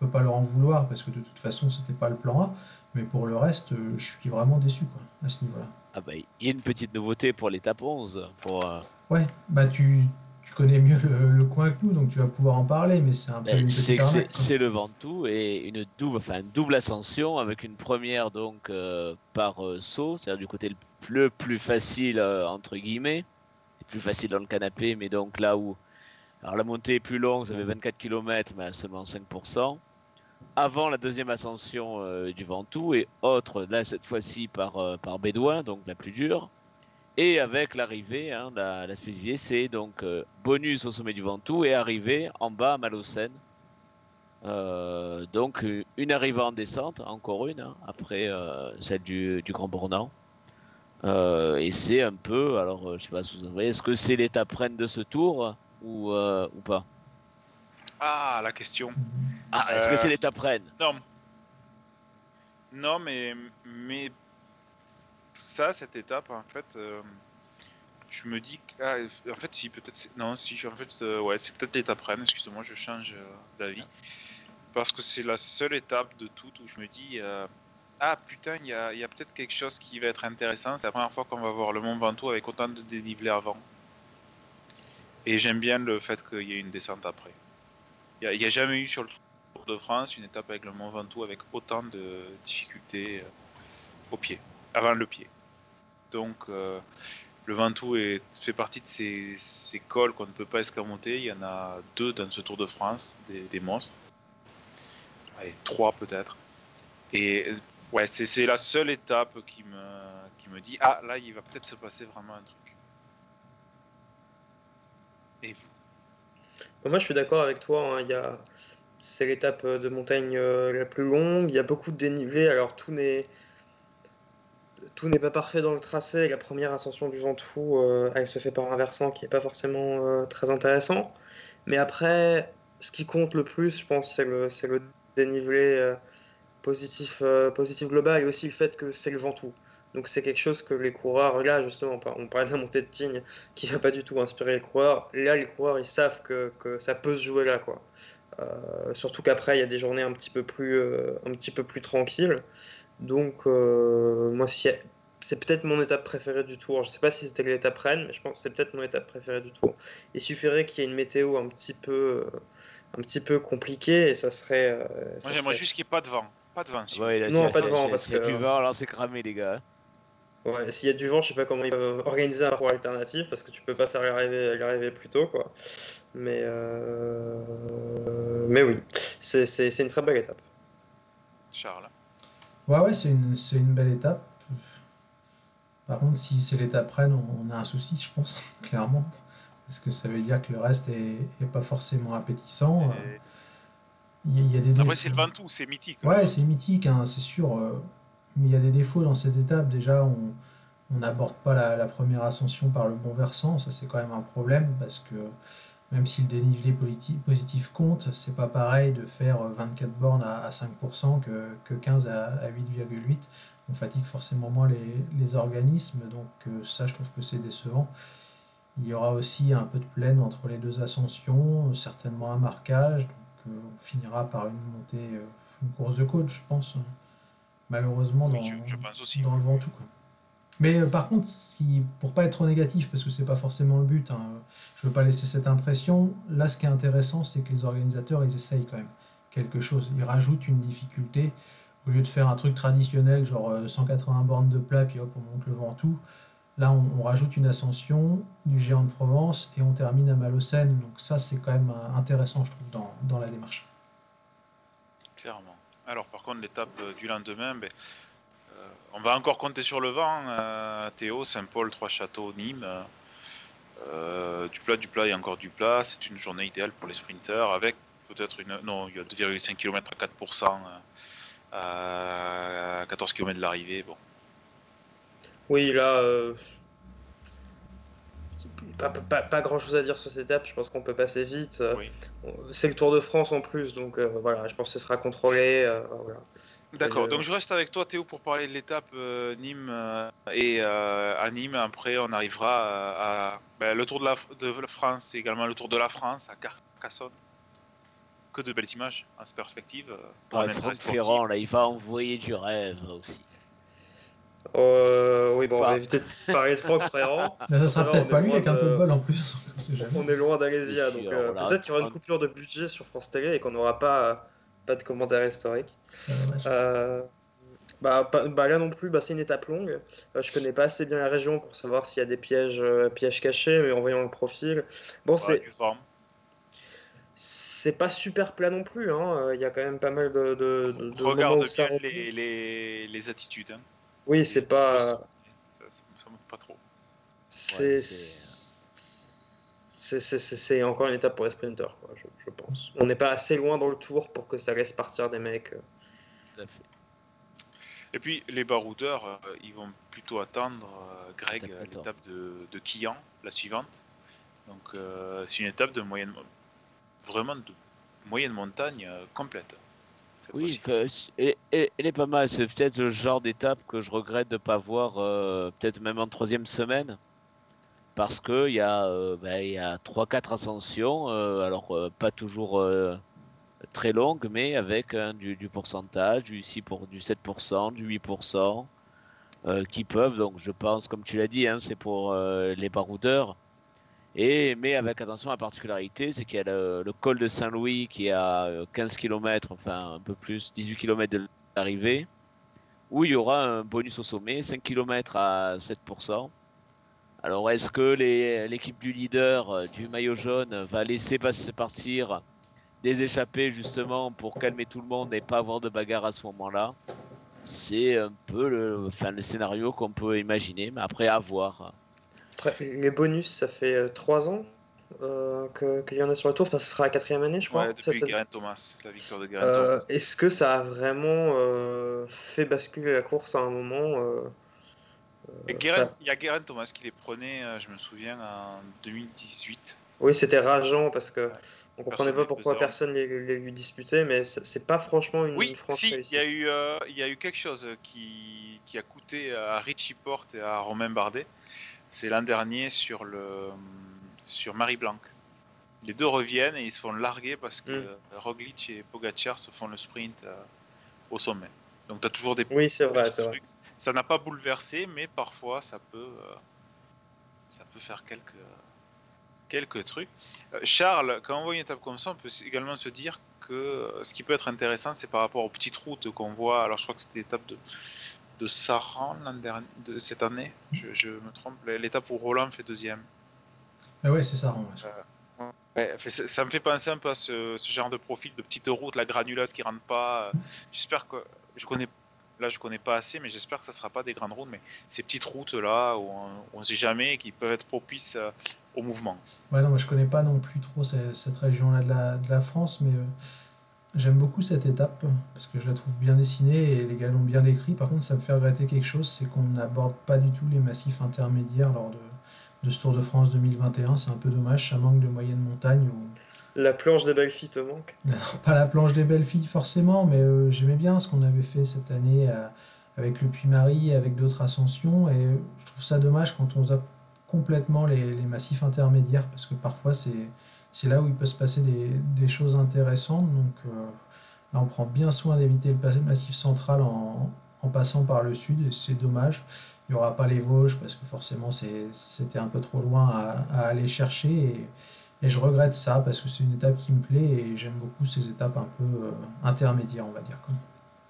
on peut pas leur en vouloir parce que de toute façon c'était pas le plan A, mais pour le reste, euh, je suis vraiment déçu quoi à ce niveau-là. Ah bah, il y a une petite nouveauté pour l'étape 11. Pour, euh, Ouais, bah tu, tu connais mieux le, le coin que nous, donc tu vas pouvoir en parler, mais c'est un peu ben, c'est le Ventoux et une double, enfin, double ascension avec une première donc euh, par euh, saut, c'est-à-dire du côté le plus, le plus facile euh, entre guillemets. C'est plus facile dans le canapé, mais donc là où alors la montée est plus longue, vous avez 24 km, mais à seulement 5%. Avant la deuxième ascension du Ventoux et autre, là cette fois-ci par, par Bédouin, donc la plus dure. Et avec l'arrivée, hein, la, la c'est donc bonus au sommet du Ventoux et arrivée en bas à Malocène. Euh, donc une arrivée en descente, encore une, hein, après euh, celle du, du Grand Bornand. Euh, et c'est un peu, alors je sais pas si vous en voyez, est-ce que c'est l'étape reine de ce tour ou, ou pas? Ah, la question. Ah, est-ce que c'est l'étape reine? Non. Non, mais, mais ça, cette étape, en fait, je me dis que. ah, en fait, si, peut-être. Non, si, en fait, euh, ouais, c'est peut-être l'étape reine, excusez-moi, je change euh, d'avis. Parce que c'est la seule étape de toutes où je me dis. euh, ah putain, il y a, peut-être quelque chose qui va être intéressant. C'est la première fois qu'on va voir le Mont Ventoux avec autant de dénivelé avant. Et j'aime bien le fait qu'il y ait une descente après. Il n'y a, jamais eu sur le Tour de France une étape avec le Mont Ventoux avec autant de difficultés euh, au pied, avant le pied. Donc euh, le Ventoux fait partie de ces, cols qu'on ne peut pas escamoter. Il y en a deux dans ce Tour de France, des monstres. Allez, trois peut-être. Et euh, ouais, c'est la seule étape qui me, qui me dit ah là il va peut-être se passer vraiment un truc. Et vous? Moi, je suis d'accord avec toi. hein, y a... C'est l'étape de montagne euh, la plus longue. Il y a beaucoup de dénivelé. Alors, tout n'est tout n'est pas parfait dans le tracé. La première ascension du Ventoux, euh, elle se fait par un versant qui n'est pas forcément euh, très intéressant. Mais après, ce qui compte le plus, je pense, c'est le, le dénivelé euh, positif, euh, positif global et aussi le fait que c'est le Ventoux. Donc c'est quelque chose que les coureurs, là justement, on parlait de la montée de Tignes qui va pas du tout inspirer les coureurs. Là, les coureurs, ils savent que, que ça peut se jouer là, quoi. Euh, surtout qu'après, il y a des journées un petit peu plus, un petit peu plus tranquilles. Donc, moi, si- c'est peut-être mon étape préférée du tour. Je sais pas si c'était l'étape Rennes, mais je pense que c'est peut-être mon étape préférée du tour. Il suffirait qu'il y ait une météo un petit peu, un petit peu compliquée et ça serait. euh, ça Moi, j'aimerais serait- juste qu'il n'y ait pas de vent. Pas de vent, s'il Ouais, là. Non, s'il y a- pas de vent, s'il y a- parce y a que- du vent, alors c'est cramé, les gars. Ouais, s'il y a du vent, je sais pas comment ils peuvent organiser un parcours alternatif parce que tu peux pas faire l'arrivée, l'arrivée plus tôt, quoi. Mais, euh, mais oui, c'est, c'est, c'est une très belle étape. Charles. Ouais, ouais, c'est une, c'est une belle étape. Par contre, si c'est l'étape Rennes, on, on a un souci, je pense, clairement. Parce que ça veut dire que le reste est, est pas forcément appétissant. Et- Il y, a- des Après, c'est le Ventoux, c'est mythique. Ouais, c'est mythique, hein, c'est sûr. euh, mais il y a des défauts dans cette étape. Déjà, on n'aborde pas la, la première ascension par le bon versant. Ça, c'est quand même un problème parce que même si le dénivelé positif compte, c'est pas pareil de faire euh, 24 bornes à, à 5% que, que 15 à, à 8,8. On fatigue forcément moins les, les organismes. Donc, euh, ça, je trouve que c'est décevant. Il y aura aussi un peu de plaine entre les deux ascensions, certainement un marquage. Donc, euh, on finira par une montée, euh, une course de côte, je pense. Malheureusement, Oui, dans, je, je pense aussi. dans le Ventoux. Quoi. Mais euh, par contre, si, pour pas être trop négatif, parce que c'est pas forcément le but, hein, je veux pas laisser cette impression. Là, ce qui est intéressant, c'est que les organisateurs, ils essayent quand même quelque chose. Ils rajoutent une difficulté. Au lieu de faire un truc traditionnel, genre euh, 180 bornes de plat, puis hop, on monte le Ventoux. Là, on, rajoute une ascension du géant de Provence et on termine à Malocène. Donc ça, c'est quand même euh, intéressant, je trouve, dans, la démarche. Clairement. Alors, par contre, l'étape euh, du lendemain, ben, euh, on va encore compter sur le vent. euh, Théo, Saint-Paul, Trois-Châteaux, Nîmes. du plat, du plat et encore du plat. C'est une journée idéale pour les sprinteurs avec peut-être une. Non, il y a 2,5 km à 4%. euh, à 14 km de l'arrivée. Bon, Oui, là, euh, pas, pas, pas grand chose à dire sur cette étape. Je pense qu'on peut passer vite. Euh, oui. C'est le Tour de France en plus, donc euh, voilà, je pense que ce sera contrôlé. euh, voilà. D'accord, donc je reste avec toi Théo pour parler de l'étape euh, Nîmes euh, et euh, à Nîmes après on arrivera à, à- ben, le Tour de la, de la France et également le Tour de la France à Carcassonne. Que de belles images en perspective pour Franck. Ferrand, là, il va envoyer du rêve aussi. Euh, oui, bon, on va éviter de parler de Franck Ferrand. Là, ça sera peut-être pas lui avec un peu de bol en plus. on est loin d'Alésia, donc euh, voilà, peut-être qu'il y aura une coupure de budget sur France Télé et qu'on n'aura pas, pas de commentaires historiques. C'est dommage. Euh, bah, pas- bah, là non plus, bah, c'est une étape longue. Euh, je connais pas assez bien la région pour savoir s'il y a des pièges, euh, pièges cachés, mais en voyant le profil, bon, Ouais, c'est c'est pas super plat non plus. hein. Euh, Il y a quand même pas mal de, de, de- Regarde bien les, les attitudes. hein. Oui, c'est pas. Ça, pas trop. C'est Ouais, c'est- c'est encore une étape pour les sprinters, quoi, je, je pense. On n'est pas assez loin dans le tour pour que ça laisse partir des mecs. euh. Tout à fait. Et puis les baroudeurs, euh, ils vont plutôt attendre euh, Greg Étape à 14. l'étape de, de Quillan, la suivante. Donc euh, c'est une étape de moyenne, vraiment de moyenne montagne euh, complète. Oui, elle, est pas mal. C'est peut-être le genre d'étape que je regrette de ne pas voir, euh, peut-être même en troisième semaine. Parce qu'il y a, euh, ben, il y a 3-4 ascensions, euh, alors pas toujours très longues, mais avec hein, du, du pourcentage, du, 6 pour, du 7%, du 8%, euh, qui peuvent, donc je pense, comme tu l'as dit, hein, c'est pour les baroudeurs. Mais avec attention, la particularité, c'est qu'il y a le, col de Saint-Louis qui est à euh, 15 km, enfin un peu plus, 18 km de l'arrivée, où il y aura un bonus au sommet, 5 km à 7%. Alors, est-ce que l'équipe du leader euh, du maillot jaune va laisser passer partir des échappées justement pour calmer tout le monde et pas avoir de bagarre à ce moment-là? C'est un peu le, le scénario qu'on peut imaginer, mais après à voir. Après, les bonus, ça fait 3 ans euh, que- qu'il y en a sur le tour. Enfin, ce sera la quatrième année, je crois. Ouais, Ça, depuis ça- Geraint Thomas, la victoire de Geraint Euh, Thomas. est-ce que ça a vraiment euh, fait basculer la course à un moment euh, euh, ça- Il y a Geraint Thomas qui les prenait, euh, je me souviens, en 2018. Oui, c'était rageant parce que Ouais. on comprenait Personne pas pourquoi personne les, les lui disputait, mais c'est pas franchement une Oui, franche si, il réussite. y, a eu, euh, il y a eu quelque chose qui, qui a coûté à Richie Porte et à Romain Bardet. C'est l'an dernier sur, le, sur Marie Blanc. Les deux reviennent et ils se font larguer parce que Mm. euh, Roglic et Pogacar se font le sprint euh, au sommet. Donc tu as toujours des Oui, c'est vrai, c'est. Ça n'a pas bouleversé, mais parfois ça peut, euh, ça peut faire quelques, quelques trucs. Euh, Charles, quand on voit une étape comme ça, on peut également se dire que ce qui peut être intéressant, c'est par rapport aux petites routes qu'on voit. Alors je crois que c'était l'étape de, de Saran de cette année. Je, je me trompe. L'étape où Roland fait deuxième. Ah ouais, c'est ouais, Ouais, fait- ça, me fait penser un peu à ce, ce genre de profil de petite route, la granuleuse qui rentre pas. J'espère que je connais. Là, je connais pas assez, mais j'espère que ça sera pas des grandes routes, mais ces petites routes là où on, on sait jamais qui peuvent être propices euh, au mouvement. Ouais, non, moi je connais pas non plus trop cette, de la, de la France, mais euh, j'aime beaucoup cette étape parce que je la trouve bien dessinée et les gars l'ont bien décrit. Par contre, ça me fait regretter quelque chose, c'est qu'on n'aborde pas du tout les massifs intermédiaires lors de, de ce Tour de France 2021. C'est un peu dommage, ça manque de moyenne montagne ou La planche des belles filles te manque? pas la planche des belles filles forcément, mais euh, j'aimais bien ce qu'on avait fait cette année euh, avec le Puy-Marie, avec d'autres ascensions, et euh, je trouve ça dommage quand on zappe complètement les, les massifs intermédiaires, parce que parfois c'est c'est là où il peut se passer des, des choses intéressantes. Donc euh, là, on prend bien soin d'éviter le massif central en, en passant par le sud, et c'est dommage. Il n'y aura pas les Vosges, parce que forcément c'était un peu trop loin à, à aller chercher. Et, je regrette ça parce que c'est une étape qui me plaît et j'aime beaucoup ces étapes un peu euh, intermédiaires, on va dire. Quoi.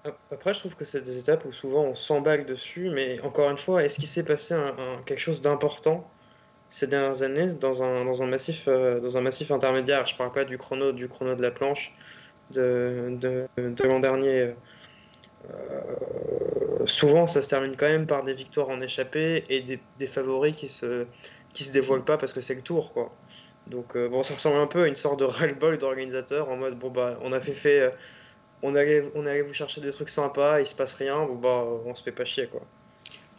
Ap- Après, je trouve que c'est des étapes où souvent on s'emballe dessus, mais encore une fois, est-ce qu'il s'est passé quelque chose d'important? Ces dernières années dans un, dans un massif, euh, dans un massif intermédiaire? Je parle pas du chrono, du chrono de la planche de, de, l'an dernier. Euh, souvent, ça se termine quand même par des victoires en échappée et des, des favoris qui se, qui se dévoilent pas parce que c'est le tour, quoi. Donc, euh, bon, ça ressemble un peu à une sorte de ras-le-bol d'organisateur en mode, bon, bah, on a fait, fait euh, on allait, on allait vous chercher des trucs sympas, il se passe rien, bon, bah, on se fait pas chier, quoi.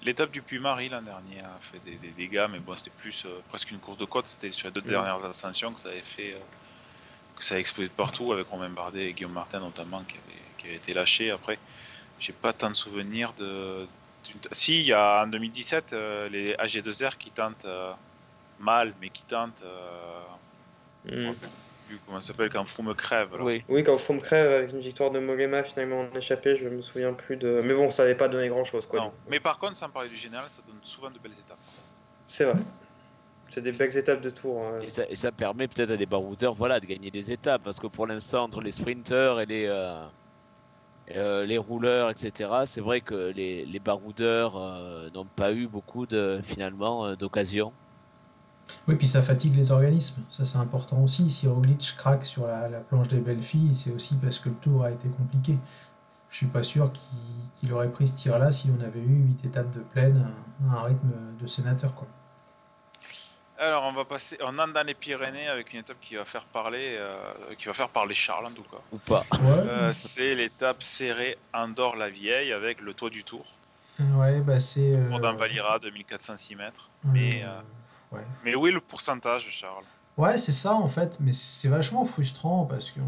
L'étape du Puy-Marie l'an dernier a fait des, des dégâts, mais bon, c'était plus euh, presque une course de côte. C'était sur les deux Mm. dernières ascensions que ça avait fait, euh, que ça a explosé de partout avec Romain Bardet et Guillaume Martin notamment qui avait, qui avait été lâché. Après, j'ai pas tant de souvenirs de. d'une- Si, il y a en 2017 euh, les AG2R qui tentent mal, mais qui tentent. Mm. Plus comment ça s'appelle quand Froome crève. Oui. Oui, quand Froome crève avec une victoire de Mollema finalement en échappé, je me souviens plus de. Mais bon, ça avait pas donné grand chose, quoi. Non. Mais par contre, sans parler du général, ça donne souvent de belles étapes. C'est vrai. C'est des belles étapes de tour. hein. Et ça, et ça permet peut-être à des baroudeurs voilà, de gagner des étapes. Parce que pour l'instant, entre les sprinteurs et les, euh, euh, les rouleurs, etc., c'est vrai que les, les baroudeurs euh, n'ont pas eu beaucoup de, finalement euh, d'occasions. Oui, puis ça fatigue les organismes, ça c'est important aussi. Si Roglic craque sur la, la planche des belles filles, c'est aussi parce que le tour a été compliqué. Je suis pas sûr qu'il qu'il aurait pris ce tir-là si on avait eu 8 étapes de plaine à un rythme de sénateur. Quoi. Alors, on va passer. On entre dans les Pyrénées avec une étape qui va faire parler, euh, qui va faire parler Charles en tout cas. Ou pas. Ouais, Euh, c'est l'étape serrée Andorre-la-Vieille avec le toit du Tour. ouais bah c'est. Pour euh, d'un Valira 2406 mètres. Mais, euh, ouais. mais où est le pourcentage, Charles? Ouais, c'est ça en fait, mais c'est vachement frustrant parce qu'on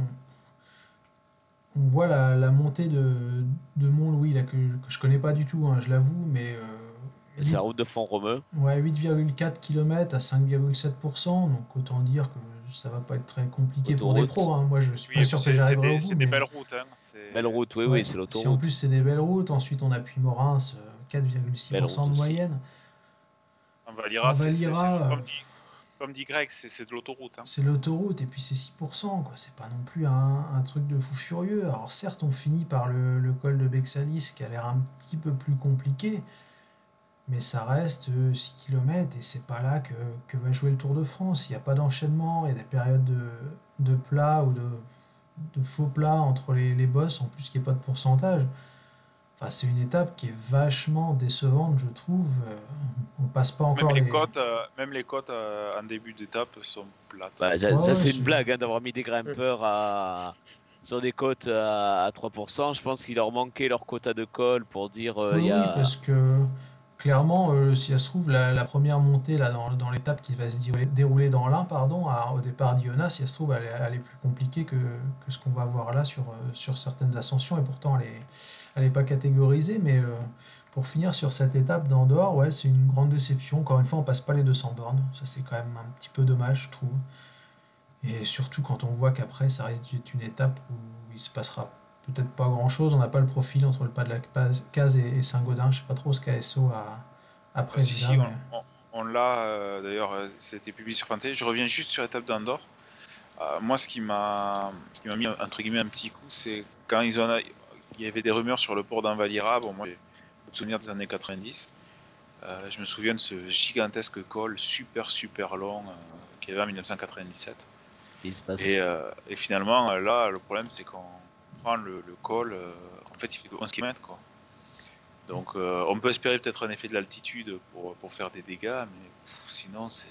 on voit la, la montée de, de Mont-Louis, là, que, que je connais pas du tout, hein, je l'avoue, mais euh, C'est la route de Font-Romeu. ouais, 8,4 km à 5,7%, donc autant dire que ça va pas être très compliqué pour des pros. hein. Moi, je suis Oui, pas sûr que j'arriverai au bout. c'est des mais- belles routes. Hein. C'est- Belle route, oui, Ouais, oui, c'est Si en l'autoroute. plus c'est des belles routes, ensuite on appuie Morins, euh, 4,6% Belle route de aussi. moyenne. En Valira, En c'est- c'est- c'est- Valira, comme, euh, dit, comme dit Greg, c'est de l'autoroute. hein. C'est l'autoroute et puis c'est 6%, quoi. C'est pas non plus un, un truc de fou furieux. Alors certes, on finit par le, le col de Bexalis qui a l'air un petit peu plus compliqué, mais ça reste euh, 6 km et c'est pas là que, que va jouer le Tour de France. Il n'y a pas d'enchaînement, il y a des périodes de, de plats ou de, de faux plats entre les, les bosses, en plus qu'il n'y ait pas de pourcentage. Enfin, c'est une étape qui est vachement décevante, je trouve. Euh, on passe pas encore Même les, les. côtes, euh, même les côtes euh, en début d'étape sont plates. Bah, ça, Ouais, ça, ouais, c'est une blague hein, d'avoir mis des grimpeurs à... sur des côtes à, à 3%. Je pense qu'il leur manquait leur quota de col pour dire euh, Oui, y a. parce que clairement, euh, si ça se trouve, la, la première montée là, dans, dans l'étape qui va se dérouler, dérouler dans l'Ain, pardon, à- au départ d'Iona, si ça se trouve, elle, est- elle est plus compliquée que, que ce qu'on va voir là sur, sur certaines ascensions, et pourtant elle est, elle est pas catégorisée, mais euh, pour finir sur cette étape d'Andorre, ouais, c'est une grande déception. Encore une fois, on passe pas les 200 bornes, ça c'est quand même un petit peu dommage, je trouve. Et surtout quand on voit qu'après, ça risque d'être une étape où il se passera peut-être pas grand chose. On n'a pas le profil entre le pas de la case et, Saint-Gaudin. Je sais pas trop ce qu'ASO a, a Ah, prévu si, là, si, mais- on, l'a, euh, d'ailleurs, euh, c'était publié sur Fantasy. Je reviens juste sur l'étape d'Andorre. Euh, moi, ce qui m'a ce qui m'a mis, entre guillemets, un petit coup, c'est quand ils ont, il y avait des rumeurs sur le port d'Anvalira. Bon, moi, j'ai de souvenirs des années 90. Euh, je me souviens de ce gigantesque col super, super long euh, qu'il y avait en 1997. Il se passe. Et, euh, et finalement, euh, là, le problème, c'est qu'on prend le, le col, euh, en fait, il fait que 11 km, quoi. Donc, on peut espérer peut-être un effet de l'altitude pour, pour faire des dégâts, mais pff, sinon, c'est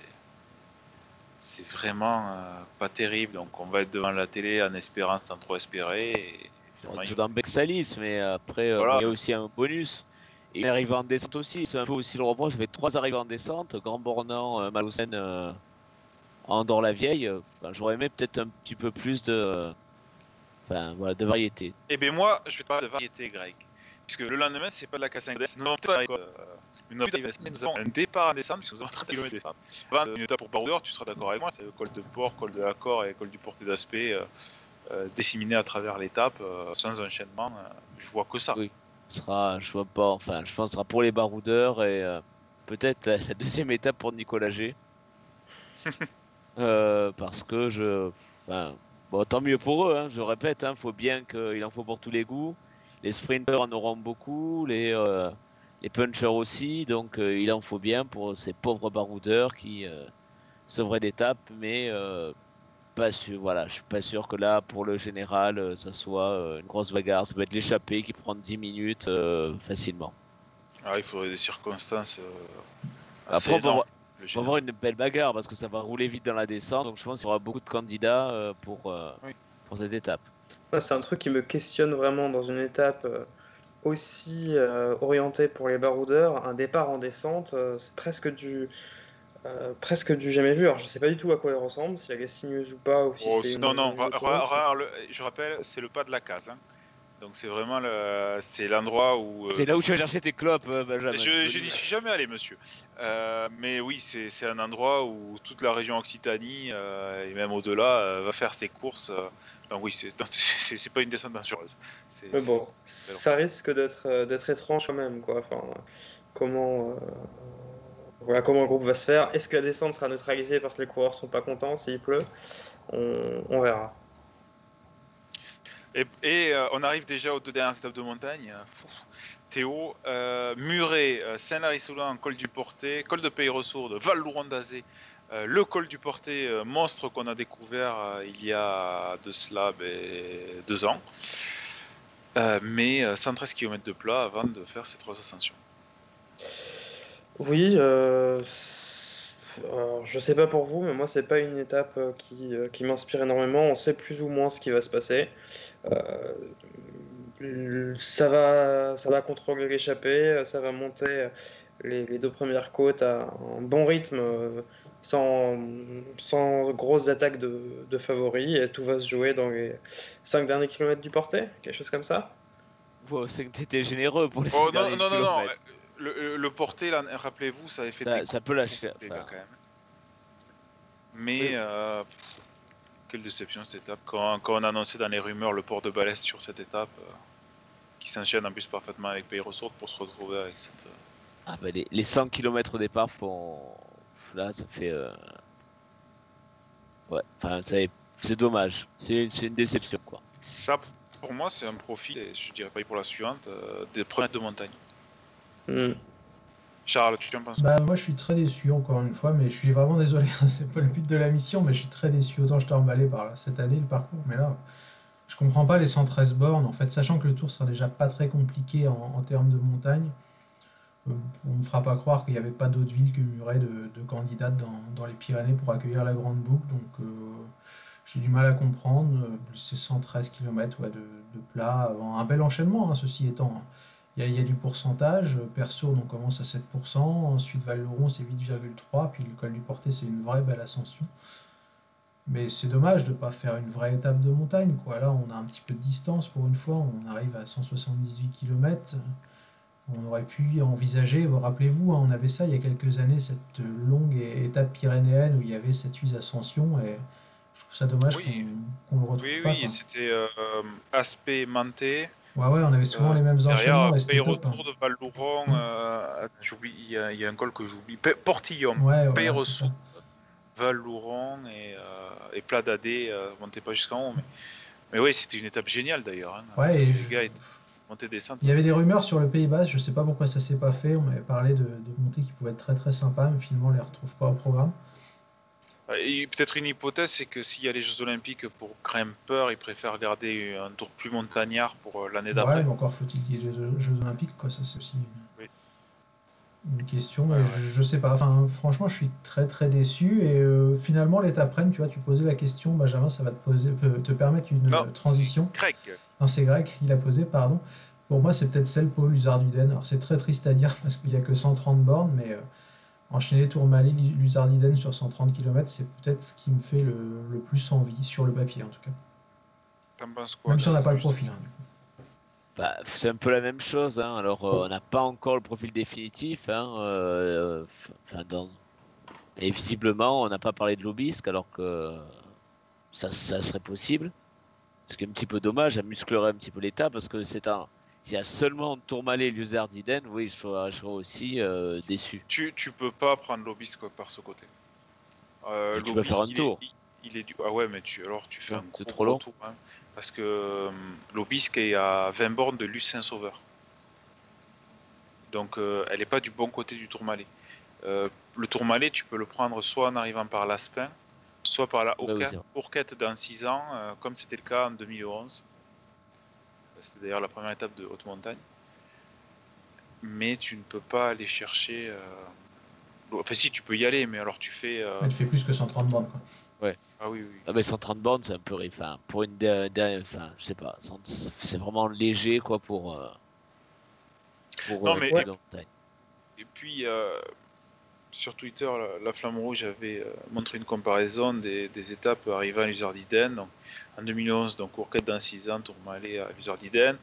c'est vraiment pas terrible. Donc, on va être devant la télé en espérant sans trop espérer. Et tout dans Bexalis, mais après, euh, Voilà. il y a aussi un bonus. Et il arrive en descente aussi, c'est un peu aussi le reproche. Fait trois arrivées en descente, Grand Bornand, euh, Malocène, euh, Andorre-la-Vieille. Enfin, J'aurais aimé peut-être un petit peu plus de, enfin, voilà, de variété. Eh bien, moi, je vais parler de variété, Greg. Puisque le lendemain, c'est pas de la Cassin Nous avons une mais nous avons un départ en descente, puisque nous avons 30 km de descente. Avant une étape pour Baroudeur, tu seras d'accord avec moi, c'est le col de Port, col de Accord et col du Porté d'Aspect, disséminés à travers l'étape, euh, sans enchaînement. euh, je vois que ça. Oui. Ce sera, je vois pas, enfin, je pense que ce sera pour les baroudeurs et euh, peut-être la, la deuxième étape pour Nicolas G. Euh, parce que je, enfin, bon, tant mieux pour eux. Hein, je répète, hein, faut bien qu'il en faut pour tous les goûts. Les sprinters en auront beaucoup, les euh, les punchers aussi, donc euh, il en faut bien pour ces pauvres baroudeurs qui euh, sauveraient l'étape, mais euh, pas sûr. Voilà, je suis pas sûr que là, pour le général, euh, ça soit euh, une grosse bagarre. Ça peut être l'échappée qui prend 10 minutes euh, facilement. Ah, il faudrait des circonstances. euh, Après, assez on va On va avoir une belle bagarre parce que ça va rouler vite dans la descente. Donc je pense qu'il y aura beaucoup de candidats pour, Oui. pour cette étape. Ouais, c'est un truc qui me questionne vraiment dans une étape aussi orientée pour les baroudeurs. Un départ en descente, c'est presque du, euh, presque du jamais vu. Alors je sais pas du tout à quoi il ressemble, si elle est sinueuse ou pas, ou si Oh, c'est c'est- une, non, non, une ra- autoroute. ra- ra- le- je rappelle, c'est le pas de la case. hein. Donc c'est vraiment le, c'est l'endroit où. euh, C'est là où tu vas chercher tes clopes, euh, Benjamin. je n'y suis jamais allé, monsieur. Euh, mais oui, c'est c'est un endroit où toute la région Occitanie euh, et même au-delà euh, va faire ses courses. euh. Enfin, oui, c'est non, c'est- c'est pas une descente dangereuse. C'est- Mais c'est- bon, c'est- ça risque d'être euh, d'être étrange quand même, quoi. Enfin, comment, euh, voilà, comment le groupe va se faire. Est-ce que la descente sera neutralisée parce que les coureurs sont pas contents s'il pleut? On, verra. Et, euh, on arrive déjà aux deux dernières étapes de montagne. Théo, euh, Muret, euh, Saint-Lary-Soulan, col du Porté, col de Pays-Ressourdes, Val-Louron-d'Azé, euh, le col du Porté, monstre qu'on a découvert il y a de cela ben, deux ans. Mais euh, 113 km de plat avant de faire ces trois ascensions. Oui, euh, alors, je sais pas pour vous, mais moi c'est pas une étape euh, qui, euh, qui m'inspire énormément. On sait plus ou moins ce qui va se passer. Euh, ça va, ça va contrôler l'échappée, ça va monter les, les deux premières côtes à un bon rythme, sans, sans grosses attaques de, de favoris, et tout va se jouer dans les 5 derniers kilomètres du porté, quelque chose comme ça. Wow, c'est que t'étais généreux pour les Oh 5 non, derniers non, non, non. kilomètres. Le, le Porté, rappelez-vous, ça avait fait Ça- des ça peut lâcher, enfin. quand même. Mais Oui. euh, pff, quelle déception cette étape. Quand, quand on a annoncé dans les rumeurs le port de Balest sur cette étape, euh, qui s'enchaîne en plus parfaitement avec Pays Ressources pour se retrouver avec cette. euh, Ah bah, les, les 100 km au départ font. Là, ça fait. euh, Ouais, enfin, c'est dommage. C'est une déception, quoi. Ça, pour moi, c'est un profil, et je dirais pas pour la suivante, euh, des premières de montagne. Hmm. Charles, tu en penses Bah, moi, je suis très déçu, encore une fois, mais je suis vraiment désolé, hein, c'est pas le but de la mission, mais je suis très déçu. Autant je t'ai emballé par cette année le parcours, mais là, Je comprends pas les 113 bornes, en fait, sachant que le tour sera déjà pas très compliqué en, en termes de montagne. euh, on ne fera pas croire qu'il n'y avait pas d'autres villes que Muret de, de candidates dans, dans les Pyrénées pour accueillir la Grande Boucle. Donc euh, j'ai du mal à comprendre. euh, Ces 113 km ouais, de, de plat, avant un bel enchaînement, hein, ceci étant. Il y, a, il y a du pourcentage. Persourde, on commence à 7%. Ensuite, Val-Louron, c'est 8,3%. Puis le col du Portet, c'est une vraie belle ascension. Mais c'est dommage de ne pas faire une vraie étape de montagne. Quoi. Là, on a un petit peu de distance pour une fois. On arrive à 178 km. On aurait pu envisager, vous rappelez-vous, hein, on avait ça il y a quelques années, cette longue étape pyrénéenne où il y avait cette 8 ascensions. Et je trouve ça dommage Oui. qu'on le retrouve Oui, pas. oui, c'était euh, aspect Manté. Ouais, ouais, on avait souvent Euh, les mêmes Derrière, enchaînements et c'était paye top. hein. retour de Val-Louron, Mm. euh, j'oublie, il y, a- il y a un col que j'oublie. Portillon, Ouais, retour, Val-Louron et, euh, et Plat d'Adé, euh, montez pas jusqu'en haut. Mais, mais oui, c'était une étape géniale d'ailleurs. Hein, Ouais, et les gars il y avait des rumeurs sur le Pays Basque, je sais pas pourquoi ça s'est pas fait. On m'avait parlé de, de montées qui pouvaient être très très sympas, mais finalement on les retrouve pas au programme. Peut-être une hypothèse, c'est que s'il y a les Jeux Olympiques pour grimpeurs, ils préfèrent garder un tour plus montagnard pour euh, l'année Ouais, d'après. mais encore faut-il qu'il y ait les Jeux Olympiques, quoi. Ça c'est aussi une, Oui. une question. Ouais, ouais. Je, je sais pas. Enfin, franchement, je suis très très déçu. Et euh, finalement, l'étape Rennes, tu vois, tu posais la question, Benjamin, ça va te poser, peut- te permettre une Non, transition. Craig, Non, c'est Greg qui l'a posé, pardon. Pour moi, c'est peut-être celle Paul Luzarduden. Alors, c'est très triste à dire parce qu'il n'y a que 130 bornes, mais euh, enchaîner Tourmalet, Luzarduden sur 130 km, c'est peut-être ce qui me fait le, le plus envie, sur le papier en tout cas. quoi Même si on n'a pas le profil. hein, du coup. Bah, c'est un peu la même chose. Hein. Alors, euh, on n'a pas encore le profil définitif. Hein. euh, enfin, dans- Et visiblement, on n'a pas parlé de l'obisque alors que ça, ça serait possible. Ce qui est un petit peu dommage, ça musclerait un petit peu l'état parce que c'est un. S'il y a seulement Tourmalet et Luzardiden, oui, je serais, je serais aussi euh, déçu. tu, tu peux pas prendre l'obisque par ce côté. Euh, tu faire un il tour. Est, il, il est du... Ah ouais, mais tu, alors tu fais Non, un gros, trop long. tour. hein, parce que euh, l'obisque est à 20 bornes de Lucin Sauveur. Donc euh, elle n'est pas du bon côté du Tourmalet. Le Tourmalet, tu peux le prendre soit en arrivant par l'Aspin, soit par la oui, c'est vrai. Ourquette dans 6 ans, comme c'était le cas en 2011. C'était d'ailleurs la première étape de haute montagne. Mais tu ne peux pas aller chercher. euh, Enfin, si, tu peux y aller, mais alors tu fais. euh, tu fais plus que 130 bornes. Quoi. Ah oui, oui. Ah, mais 130 bornes, c'est un peu. Enfin, pour une. Enfin, je sais pas. C'est vraiment léger, quoi, pour. euh, pour Non, euh, mais- montagne. Et puis, euh, sur Twitter, la, la Flamme Rouge avait euh, montré une comparaison des, étapes arrivant à Luzardiden. Donc, en 2011, donc Ourquette dans 6 ans, Tourmalet à Luzardiden.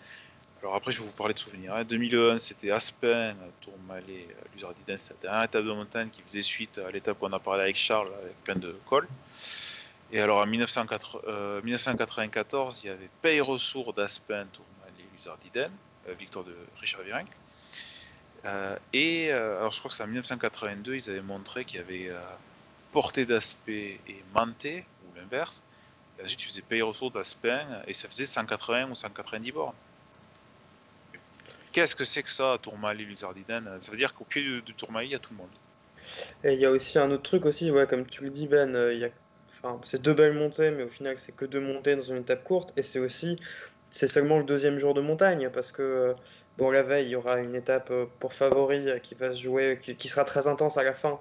Alors après, je vais vous parler de souvenirs. hein. 2001, c'était Aspen, Tourmalet, Luzardiden. C'était la dernière étape de montagne qui faisait suite à l'étape qu'on a parlé avec Charles, avec plein de cols. Et alors en 1904 euh, 1994, il y avait Peyresour d'Aspen, Tourmalet, Luzardiden, euh, victoire de Richard Virenque. Euh, et euh, alors je crois que c'est en 1982, ils avaient montré qu'il y avait euh, Portée d'Aspect et Manté, ou l'inverse. Et ensuite, tu faisais Peyresour d'Aspen et ça faisait 180 ou 190 bornes. Qu'est-ce que c'est que ça, Tourmalet, Luzardiden Ça veut dire qu'au pied de Tourmalet, il y a tout le monde. Et il y a aussi un autre truc aussi, ouais, comme tu le dis Ben, enfin, c'est deux belles montées, mais au final c'est que deux montées dans une étape courte, et c'est aussi, c'est seulement le deuxième jour de montagne, parce que euh, bon la veille il y aura une étape euh, pour favori euh, qui va se jouer, qui, qui sera très intense à la fin,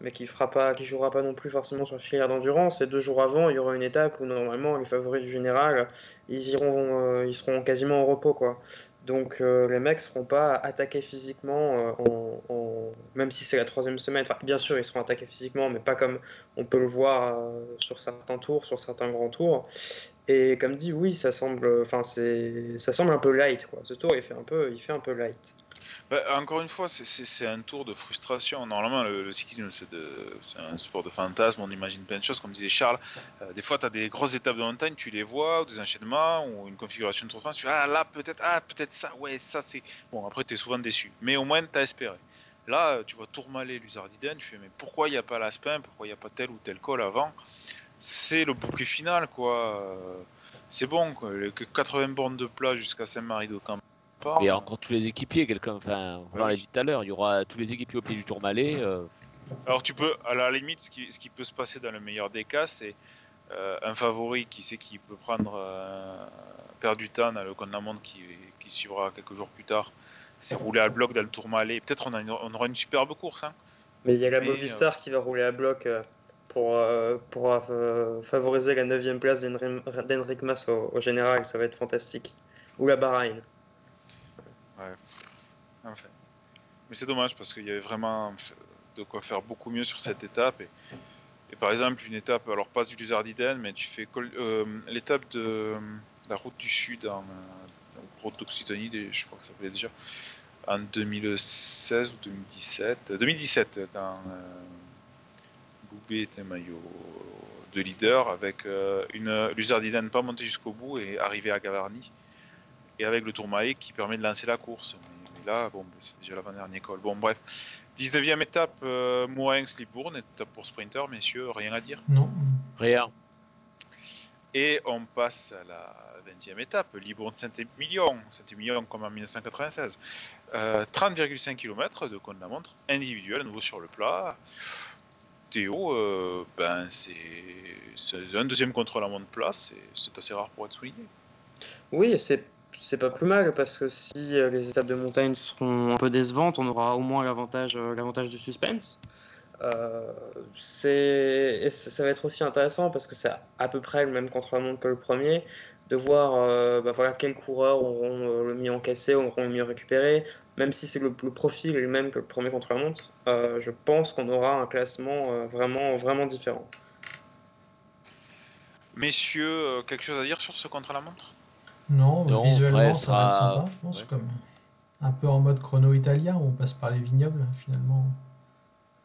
mais qui fera pas, qui jouera pas non plus forcément sur filière d'endurance. Et deux jours avant, il y aura une étape où normalement les favoris du général, ils iront, ils seront quasiment en repos quoi. Donc les mecs seront pas attaqués physiquement, en, en- même si c'est la troisième semaine. Bien sûr, ils seront attaqués physiquement, mais pas comme on peut le voir sur certains tours, sur certains grands tours. Et comme dit, oui, ça semble, enfin c'est, ça semble un peu light quoi. Ce tour, il fait un peu, il fait un peu light. Bah, encore une fois, c'est- un tour de frustration. Normalement, le, cyclisme, c'est un sport de fantasme, on imagine plein de choses, comme disait Charles. Euh, des fois, tu as des grosses étapes de montagne, tu les vois, ou des enchaînements, ou une configuration de Tour France, tu ah là, peut-être, ah, peut-être ça, ouais, ça c'est. Bon, après, tu es souvent déçu. Mais au moins, tu as espéré. Là, tu vois Tourmalet, Luzardiden, tu fais, mais pourquoi il n'y a pas l'Aspin, pourquoi il n'y a pas tel ou tel col avant? C'est le bouquet final, quoi. C'est bon, quoi. Les- que 80 bornes de plat jusqu'à Saint-Marie-de-Camp. Il y a encore tous les équipiers, quelqu'un. Enfin, on l'a dit tout à l'heure, il y aura tous les équipiers au pied du Tourmalet. euh, Alors tu peux, à la limite, ce qui, ce qui peut se passer dans le meilleur des cas, c'est euh, un favori qui sait qu'il peut prendre euh, perdre du temps dans le compte de la montre qui, qui suivra quelques jours plus tard, c'est rouler à bloc dans le Tourmalet. Peut-être on, a une- on aura une superbe course. Hein. Mais il y a la Mais, Movistar qui va rouler à bloc euh, pour, euh, euh, favoriser la 9 place d'Henri- d'Henrik Mas au, au général. Ça va être fantastique. Ou la Bahreïn. Enfin. Mais c'est dommage parce qu'il y avait vraiment de quoi faire beaucoup mieux sur cette étape. Et, par exemple, une étape, alors pas du Luzardiden, mais tu fais euh, l'étape de la route du Sud en route d'Occitanie, je crois que ça s'appelait déjà, en 2016 ou 2017. euh, 2017, quand Boubé était maillot de leader, avec euh, une Luzardiden pas montée jusqu'au bout et arrivé à Gavarnie et avec le Tourmalet qui permet de lancer la course. Mais, mais là, bon, c'est déjà l'avant-dernière col. Bon, bref. 19e étape, euh, Moens-Libourne, étape pour sprinter, messieurs, rien à dire? Non. Rien. Et on passe à la 20e étape, Libourne-Saint-Émilion. Saint-Émilion comme en 1996. Euh, 30,5 km de compte la montre, individuel, à nouveau sur le plat. Théo, euh, ben c'est un deuxième contre la montre plat, c'est c'est assez rare pour être souligné. Oui, c'est pas plus mal parce que si euh, les étapes de montagne seront un peu décevantes, on aura au moins l'avantage euh, l'avantage du suspense. Et ça va être aussi intéressant parce que c'est à peu près le même contre-la-montre que le premier, de voir euh, bah, voilà, quels coureurs auront euh, le mieux encaissé, auront le mieux récupéré. Même si c'est le, le profil est le même que le premier contre-la-montre, euh, je pense qu'on aura un classement euh, vraiment, vraiment différent. Messieurs, euh, quelque chose à dire sur ce contre-la-montre Non, Non, visuellement, après, ça va être sympa, je pense, ouais. comme un peu en mode chrono italien, où on passe par les vignobles, finalement.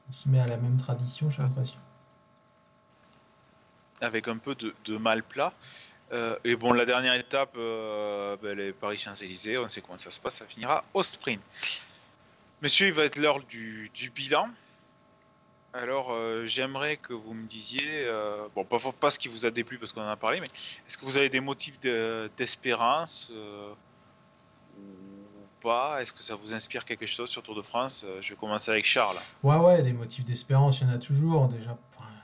On se met à la même tradition, j'ai l'impression. avec un peu de, de mal plat. Euh, et bon, la dernière étape, euh, ben, les Paris-Champs-Élysées, on sait comment ça se passe, ça finira au sprint. Messieurs, il va être l'heure du, bilan. Alors, euh, j'aimerais que vous me disiez, euh, bon, pas, ce qui vous a déplu parce qu'on en a parlé, mais est-ce que vous avez des motifs de- d'espérance ou pas? Est-ce que ça vous inspire quelque chose sur Tour de France? Je vais commencer avec Charles. Ouais, ouais, des motifs d'espérance, il y en a toujours. Déjà,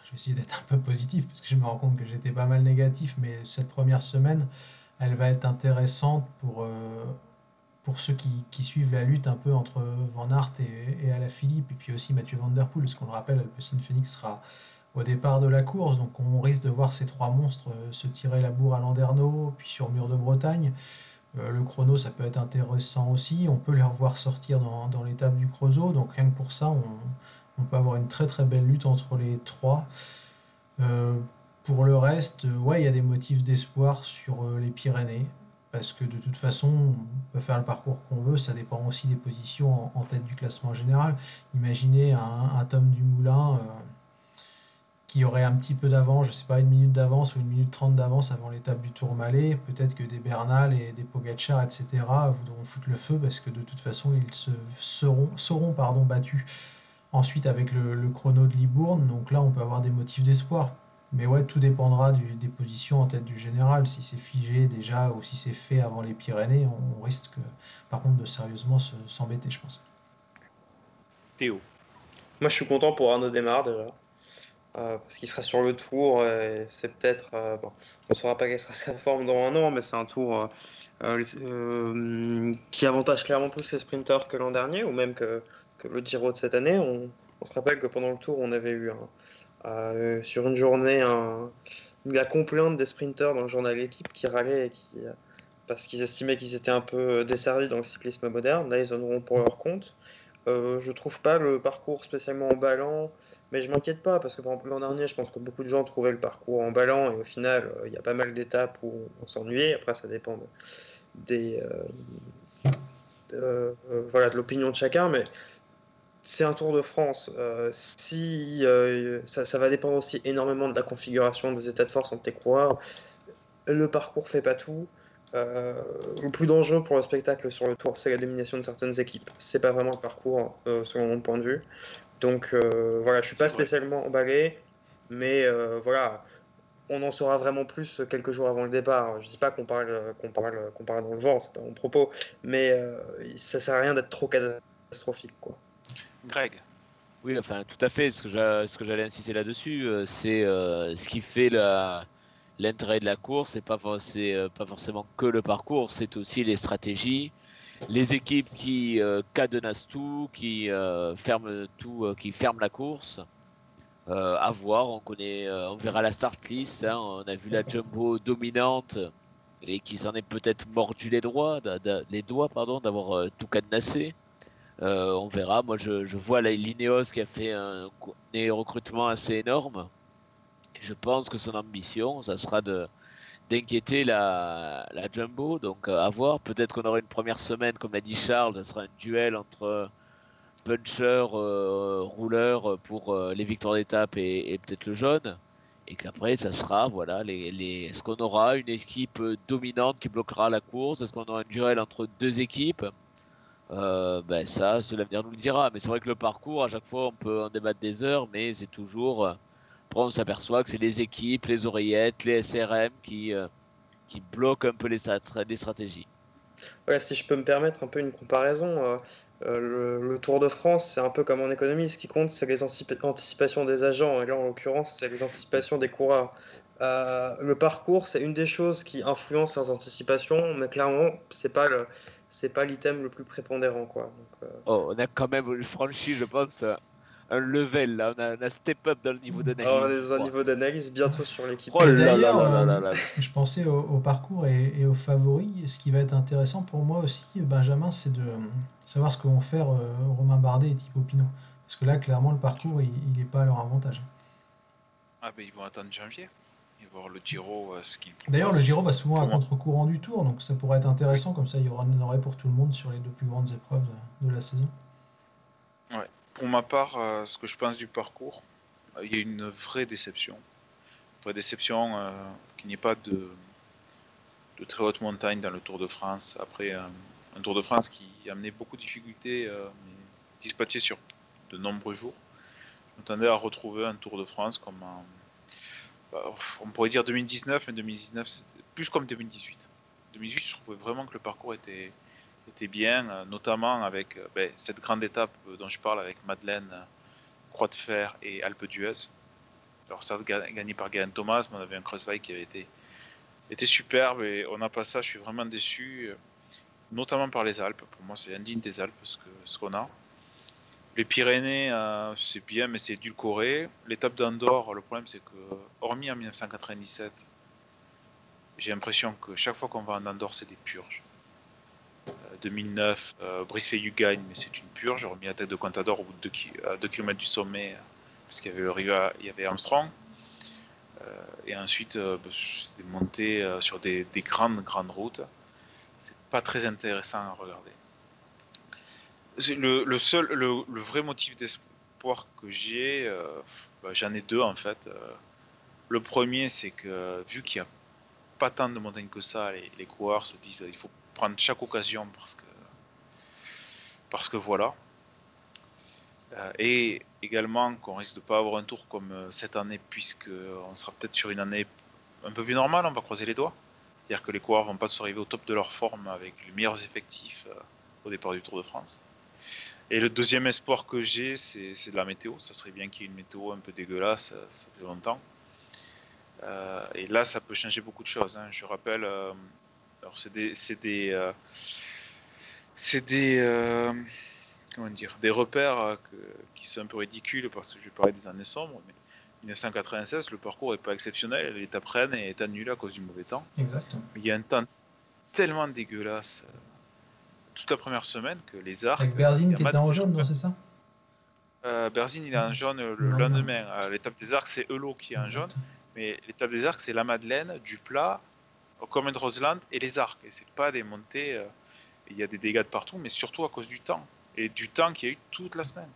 je vais essayer d'être un peu positif parce que je me rends compte que j'étais pas mal négatif, mais cette première semaine, elle va être intéressante pour, euh, pour ceux qui, suivent la lutte un peu entre Van Aert et, et Alaphilippe, et puis aussi Mathieu Van Der Poel, parce qu'on le rappelle, Alpecin Phoenix sera au départ de la course, donc on risque de voir ces trois monstres euh, se tirer la bourre à Landerneau, puis sur Mur de Bretagne. Euh, le chrono, ça peut être intéressant aussi. On peut les revoir sortir dans, dans l'étape du Creusot. Donc rien que pour ça, on, on peut avoir une très très belle lutte entre les trois. Euh, pour le reste, euh, ouais, il y a des motifs d'espoir sur euh, les Pyrénées. Parce que de toute façon, on peut faire le parcours qu'on veut, ça dépend aussi des positions en, tête du classement général. Imaginez un, un Tom Dumoulin euh, qui aurait un petit peu d'avance, je sais pas, une minute d'avance ou une minute trente d'avance avant l'étape du Tourmalet, peut-être que des Bernal et des Pogacar, etc., voudront foutre le feu parce que de toute façon, ils se seront, seront pardon, battus ensuite avec le, le chrono de Libourne. Donc là, on peut avoir des motifs d'espoir. Mais ouais, tout dépendra du- des positions en tête du général. Si c'est figé déjà ou si c'est fait avant les Pyrénées, on, on risque par contre de sérieusement se- s'embêter, je pense. Théo. Moi, je suis content pour Arnaud Démarre déjà. Euh, parce qu'il sera sur le tour et c'est peut-être. euh, bon, on ne saura pas quelle sera sa forme dans un an, mais c'est un tour euh, euh, euh, qui avantage clairement plus les sprinteurs que l'an dernier, ou même que, que le Giro de cette année. On, se rappelle que pendant le tour, on avait eu euh, sur une journée un- la complainte des sprinteurs dans le journal L'équipe qui râlaient et qui, euh, parce qu'ils estimaient qu'ils étaient un peu desservis dans le cyclisme moderne. Là, ils en auront pour leur compte. Euh, je trouve pas le parcours spécialement emballant, mais je m'inquiète pas parce que l'an dernier, je pense que beaucoup de gens trouvaient le parcours emballant et au final, euh, il y a pas mal d'étapes où on s'ennuyait. Après, ça dépend de, des, euh, de, euh, voilà, de l'opinion de chacun, mais c'est un Tour de France. Euh, si euh, ça, ça va dépendre aussi énormément de la configuration des états de force entre tes coureurs. Le parcours fait pas tout. Euh, le plus dangereux pour le spectacle sur le tour, c'est la domination de certaines équipes. C'est pas vraiment le parcours, selon mon point de vue. Donc voilà, je suis pas vrai. spécialement emballé, mais voilà, on en saura vraiment plus quelques jours avant le départ. Je dis pas qu'on parle, qu'on parle, qu'on parle dans le vent, c'est pas mon propos, mais ça sert à rien d'être trop catastrophique, quoi. Greg. Oui, enfin, tout à fait. Ce que j'allais insister là-dessus, euh, c'est euh, ce qui fait l'intérêt de la course. C'est euh, pas forcément que le parcours, c'est aussi les stratégies, les équipes qui cadenassent tout, qui ferment tout, qui ferment la course. À voir, on connaît, on verra la start list. hein. on a vu la jumbo dominante et qui s'en est peut-être mordu les doigts, les doigts pardon, d'avoir tout cadenassé. Euh, on verra. Moi, je, je vois l'Ineos qui a fait un, recrutements assez énorme. Je pense que son ambition, ça sera d'inquiéter la, Jumbo. Donc, euh, à voir. Peut-être qu'on aura une première semaine, comme l'a dit Charles, ça sera un duel entre puncher, euh, pour euh, les victoires d'étape et, peut-être le jaune. Et qu'après, ça sera, voilà, les, est-ce qu'on aura une équipe dominante qui bloquera la course? Est-ce qu'on aura un duel entre deux équipes? Euh, ben ça, c'est l'avenir nous le dira. Mais c'est vrai que le parcours, à chaque fois, on peut en débattre des heures, mais c'est toujours. euh, Après, on s'aperçoit que c'est les équipes, les oreillettes, les SRM qui, euh, qui bloquent un peu les, les stratégies. Ouais, si je peux me permettre un peu une comparaison, le, Tour de France, c'est un peu comme en économie, ce qui compte, c'est les anticipa- anticipations des agents, et là, en l'occurrence, c'est les anticipations des coureurs. Euh, le parcours, c'est une des choses qui influence leurs anticipations, mais clairement, c'est pas le, c'est pas l'item le plus prépondérant, quoi. Donc, euh, Oh, on a quand même franchi, je pense, un level là. On a, on a step up dans le niveau on d'analyse. est je dans un niveau d'analyse bientôt sur l'équipe. Oh là là là euh, je pensais au, au parcours et, et aux favoris. Ce qui va être intéressant pour moi aussi, Benjamin, c'est de savoir ce que vont faire euh, Romain Bardet et Thibaut Pinot. Parce que là, clairement, le parcours, il n'est pas à leur avantage. Ah ben ils vont attendre janvier. Voir le Giro, euh, ce D'ailleurs, le. Giro va souvent à contre-courant du tour, donc ça pourrait être intéressant. Comme ça, il y aura en aurait pour tout le monde sur les deux plus grandes épreuves de, de la saison. Pour ma part, euh, ce que je pense du parcours, euh, il y a une vraie déception. Une vraie déception euh, qu'il n'y ait pas de, de très haute montagne dans le Tour de France. Après euh, un Tour de France qui a amené beaucoup de difficultés, euh, mais dispatché sur de nombreux jours. Je m'attendais à retrouver un Tour de France comme bah, on pourrait dire 2019, mais 2019 c'était plus comme 2018. 2018, je trouvais vraiment que le parcours était, bien, euh, notamment avec euh, ben, cette grande étape euh, dont je parle avec Madeleine, Croix de Fer et Alpe d'Huez. Alors ga- gagné par Geraint Thomas, mais on avait un Crossbike qui avait été, était superbe et on n'a pas ça, je suis vraiment déçu, notamment par les Alpes. Pour moi, c'est indigne des Alpes ce que- ce qu'on a. Les Pyrénées, euh, c'est bien, mais c'est édulcoré. L'étape d'Andorre, le problème, c'est que, hormis en 1997, j'ai l'impression que chaque fois qu'on va en Andorre, c'est des purges. Euh, 2009, euh, Brice Fayou gagne, mais c'est une purge. J'ai remis la tête de Contador au bout de 2 km du sommet, euh, puisqu'il y avait Armstrong. Euh, et ensuite, euh, bah, c'est des montées euh, sur des, des grandes, grandes routes. C'est pas très intéressant à regarder. Le, seul, vrai motif d'espoir que j'ai, euh, bah, j'en ai deux en fait. Euh, le premier, c'est que vu qu'il n'y a pas tant de montagnes que ça, les, les coureurs se disent il faut prendre chaque occasion parce que parce que voilà. Euh, et également qu'on risque de pas avoir un tour comme cette année puisque on sera peut-être sur une année un peu plus normale, on va croiser les doigts. C'est-à-dire que les coureurs vont pas se arriver au top de leur forme avec les meilleurs effectifs au départ du Tour de France. Et le deuxième espoir que j'ai, c'est de la météo. Ça serait bien qu'il y ait une météo un peu dégueulasse, ça, ça fait longtemps. Euh, et là, ça peut changer beaucoup de choses. hein. Je rappelle, euh, alors c'est des, c'est des, euh, c'est des, euh, comment dire, des repères euh, que- qui sont un peu ridicules parce que je vais parler des années sombres. Mais 1996, le parcours est pas exceptionnel. L'étape Rennes est annulée à cause du mauvais temps. Exact. Mais il y a un temps tellement dégueulasse euh, toute la première semaine que les arcs. Avec a qui était en jaune, non, c'est ça Euh, Berzine, il est en jaune le Le lendemain. lendemain. Euh, L'étape des arcs, c'est Elo qui est en jaune. Mais l'étape des arcs, c'est la Madeleine, du plat, Common de Roseland et les arcs. Et c'est pas des montées. euh, Il y a des dégâts de partout, mais surtout à cause du temps. Et du temps qu'il y a eu toute la semaine.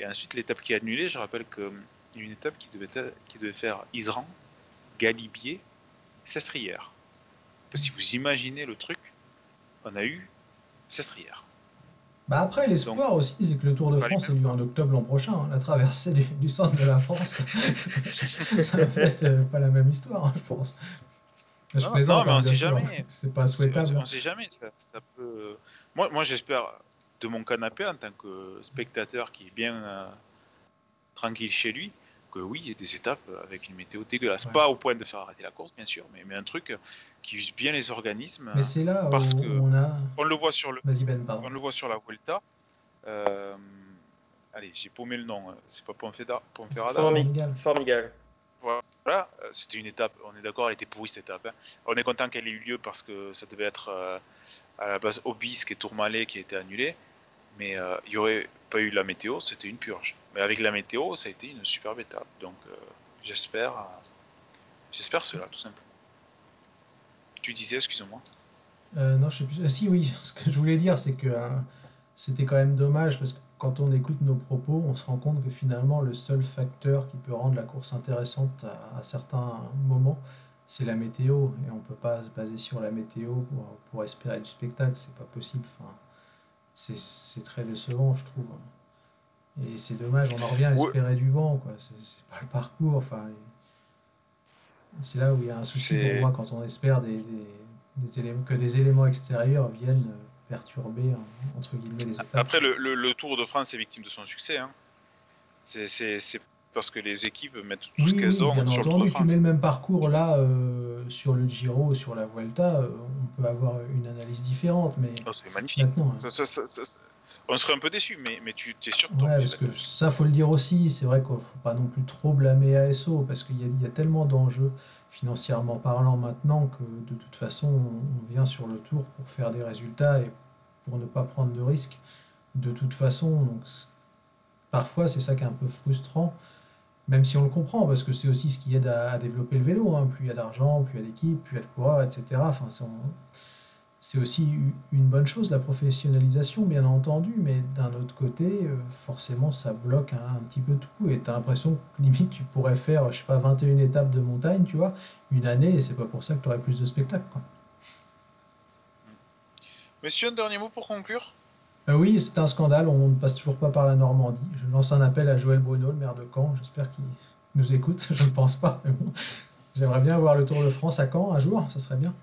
Et ensuite, l'étape qui est annulée, je rappelle qu'il y a une étape qui devait, être- qui devait faire Isran, Galibier, Sestrière. Si vous imaginez le truc, on a eu Sestrière. Bah après, l'espoir aussi, c'est que le Tour de France ait lieu en octobre l'an prochain. hein. La traversée du, du centre de la France, ça va être euh, pas la même histoire, hein, je pense. Je Non, plaisante, non, mais hein, on sait jamais. C'est pas souhaitable. sait- on sait jamais. Ça, ça peut... Moi, moi j'espère de mon canapé en tant que spectateur qui est bien, euh, tranquille chez lui, que oui, il y a des étapes avec une météo dégueulasse. Ouais. Pas au point de faire arrêter la course, bien sûr, mais, mais un truc qui use bien les organismes. Mais c'est là parce où que- on a. On le voit sur le, Vas-y Ben, on le voit sur la Vuelta. Euh, allez, j'ai paumé le nom. hein. C'est pas Ponfeda, Ponferrada. Formi- Formigal. Formigal. Voilà, euh, c'était une étape, on est d'accord, elle était pourrie cette étape. hein. On est content qu'elle ait eu lieu parce que ça devait être euh, à la base Obisque et Tourmalet qui a été annulé. Mais euh, il n'y aurait pas eu la météo, c'était une purge. Mais avec la météo, ça a été une superbe étape. Donc euh, j'espère euh, j'espère cela, tout simplement. Tu disais, excuse-moi. Euh, non, je sais plus. euh, si, oui, ce que je voulais dire, c'est que c'était quand même dommage parce que quand on écoute nos propos, on se rend compte que finalement, le seul facteur qui peut rendre la course intéressante à, certains moments, c'est la météo. Et on peut pas se baser sur la météo pour, pour espérer du spectacle, c'est pas possible. Enfin, c'est très décevant, je trouve. Et c'est dommage, on en revient à Ouais. espérer du vent, quoi. C'est pas le parcours. Enfin, c'est là où il y a un souci pour moi quand on espère des, des- des éléments, que des éléments extérieurs viennent euh, perturber en- entre guillemets les étapes. Après, le, le- le Tour de France est victime de son succès. hein. C'est parce que les équipes mettent tout oui, ce qu'elles ont bien sur le Tour de entendu. Tu France. mets le même parcours là euh, sur le Giro, sur la Vuelta, euh, on peut avoir une analyse différente, mais Oh, c'est magnifique. maintenant. hein. Ça- ça- ça- ça- ça- on serait un peu déçu, mais, mais tu es sûr que Ouais, parce que ça, faut le dire aussi, c'est vrai qu'il ne faut pas non plus trop blâmer ASO, parce qu'il y y a tellement d'enjeux financièrement parlant maintenant que de toute façon, on, vient sur le tour pour faire des résultats et pour ne pas prendre de risques de toute façon. Donc, parfois, c'est ça qui est un peu frustrant, même si on le comprend, parce que c'est aussi ce qui aide à, développer le vélo. hein. Plus il y a d'argent, plus il y a d'équipes, plus il y a de coureurs, etc. Enfin, c'est- aussi une bonne chose, la professionnalisation, bien entendu, mais d'un autre côté, euh, forcément, ça bloque un, petit peu tout. Et tu as l'impression que limite, tu pourrais faire, je sais pas, 21 étapes de montagne, tu vois, une année, et c'est pas pour ça que tu aurais plus de spectacles. Messieurs, un dernier mot pour conclure? Euh, oui, c'est un scandale, on ne passe toujours pas par la Normandie. Je lance un appel à Joël Bruno, le maire de Caen, j'espère qu'il nous écoute, je ne pense pas, mais bon. J'aimerais bien voir le Tour de France à Caen un jour, ça serait bien.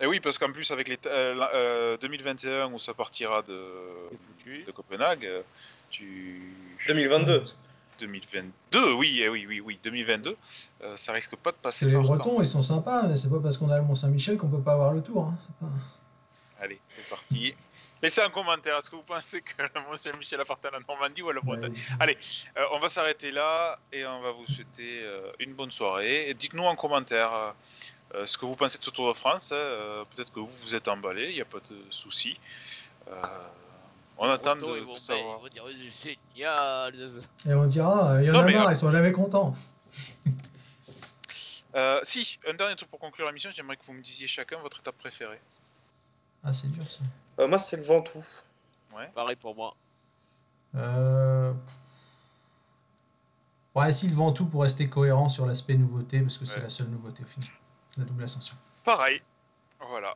Et oui, parce qu'en plus, avec les euh, la- euh, 2021 où ça partira de, de Copenhague, euh, tu. 2022. 2022, oui, eh oui, oui, oui, 2022, euh, ça risque pas de Parce passer que les Bretons, ils sont sympas, mais c'est pas parce qu'on a le Mont-Saint-Michel qu'on peut pas avoir le Tour. hein. Pas- Allez, c'est parti. Laissez un commentaire. Est-ce que vous pensez que le Mont-Saint-Michel appartient à la Normandie ou à la Bretagne Ouais, Allez, euh, on va s'arrêter là et on va vous souhaiter euh, une bonne soirée. Et dites-nous en commentaire euh, ce que vous pensez de ce Tour de France. Peut-être que vous vous êtes emballé, il n'y a pas de souci. Euh, on attend de, de savoir. ils vont dire, c'est génial. Et on dira, il y en Non, a marre, euh, ils sont jamais contents. Euh, si, un dernier truc pour conclure la mission, j'aimerais que vous me disiez chacun votre étape préférée. Ah, c'est dur ça. Euh, moi, c'est le Ventoux. Ouais. Pareil pour moi. Euh... Ouais, si le Ventoux pour rester cohérent sur l'aspect nouveauté, parce que c'est la seule nouveauté au final. La double ascension. Pareil. Voilà.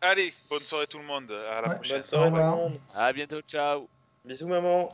Allez, bonne soirée tout le monde. À la Ouais. prochaine. Bonne soirée tout le monde. À bientôt, ciao. Bisous, maman.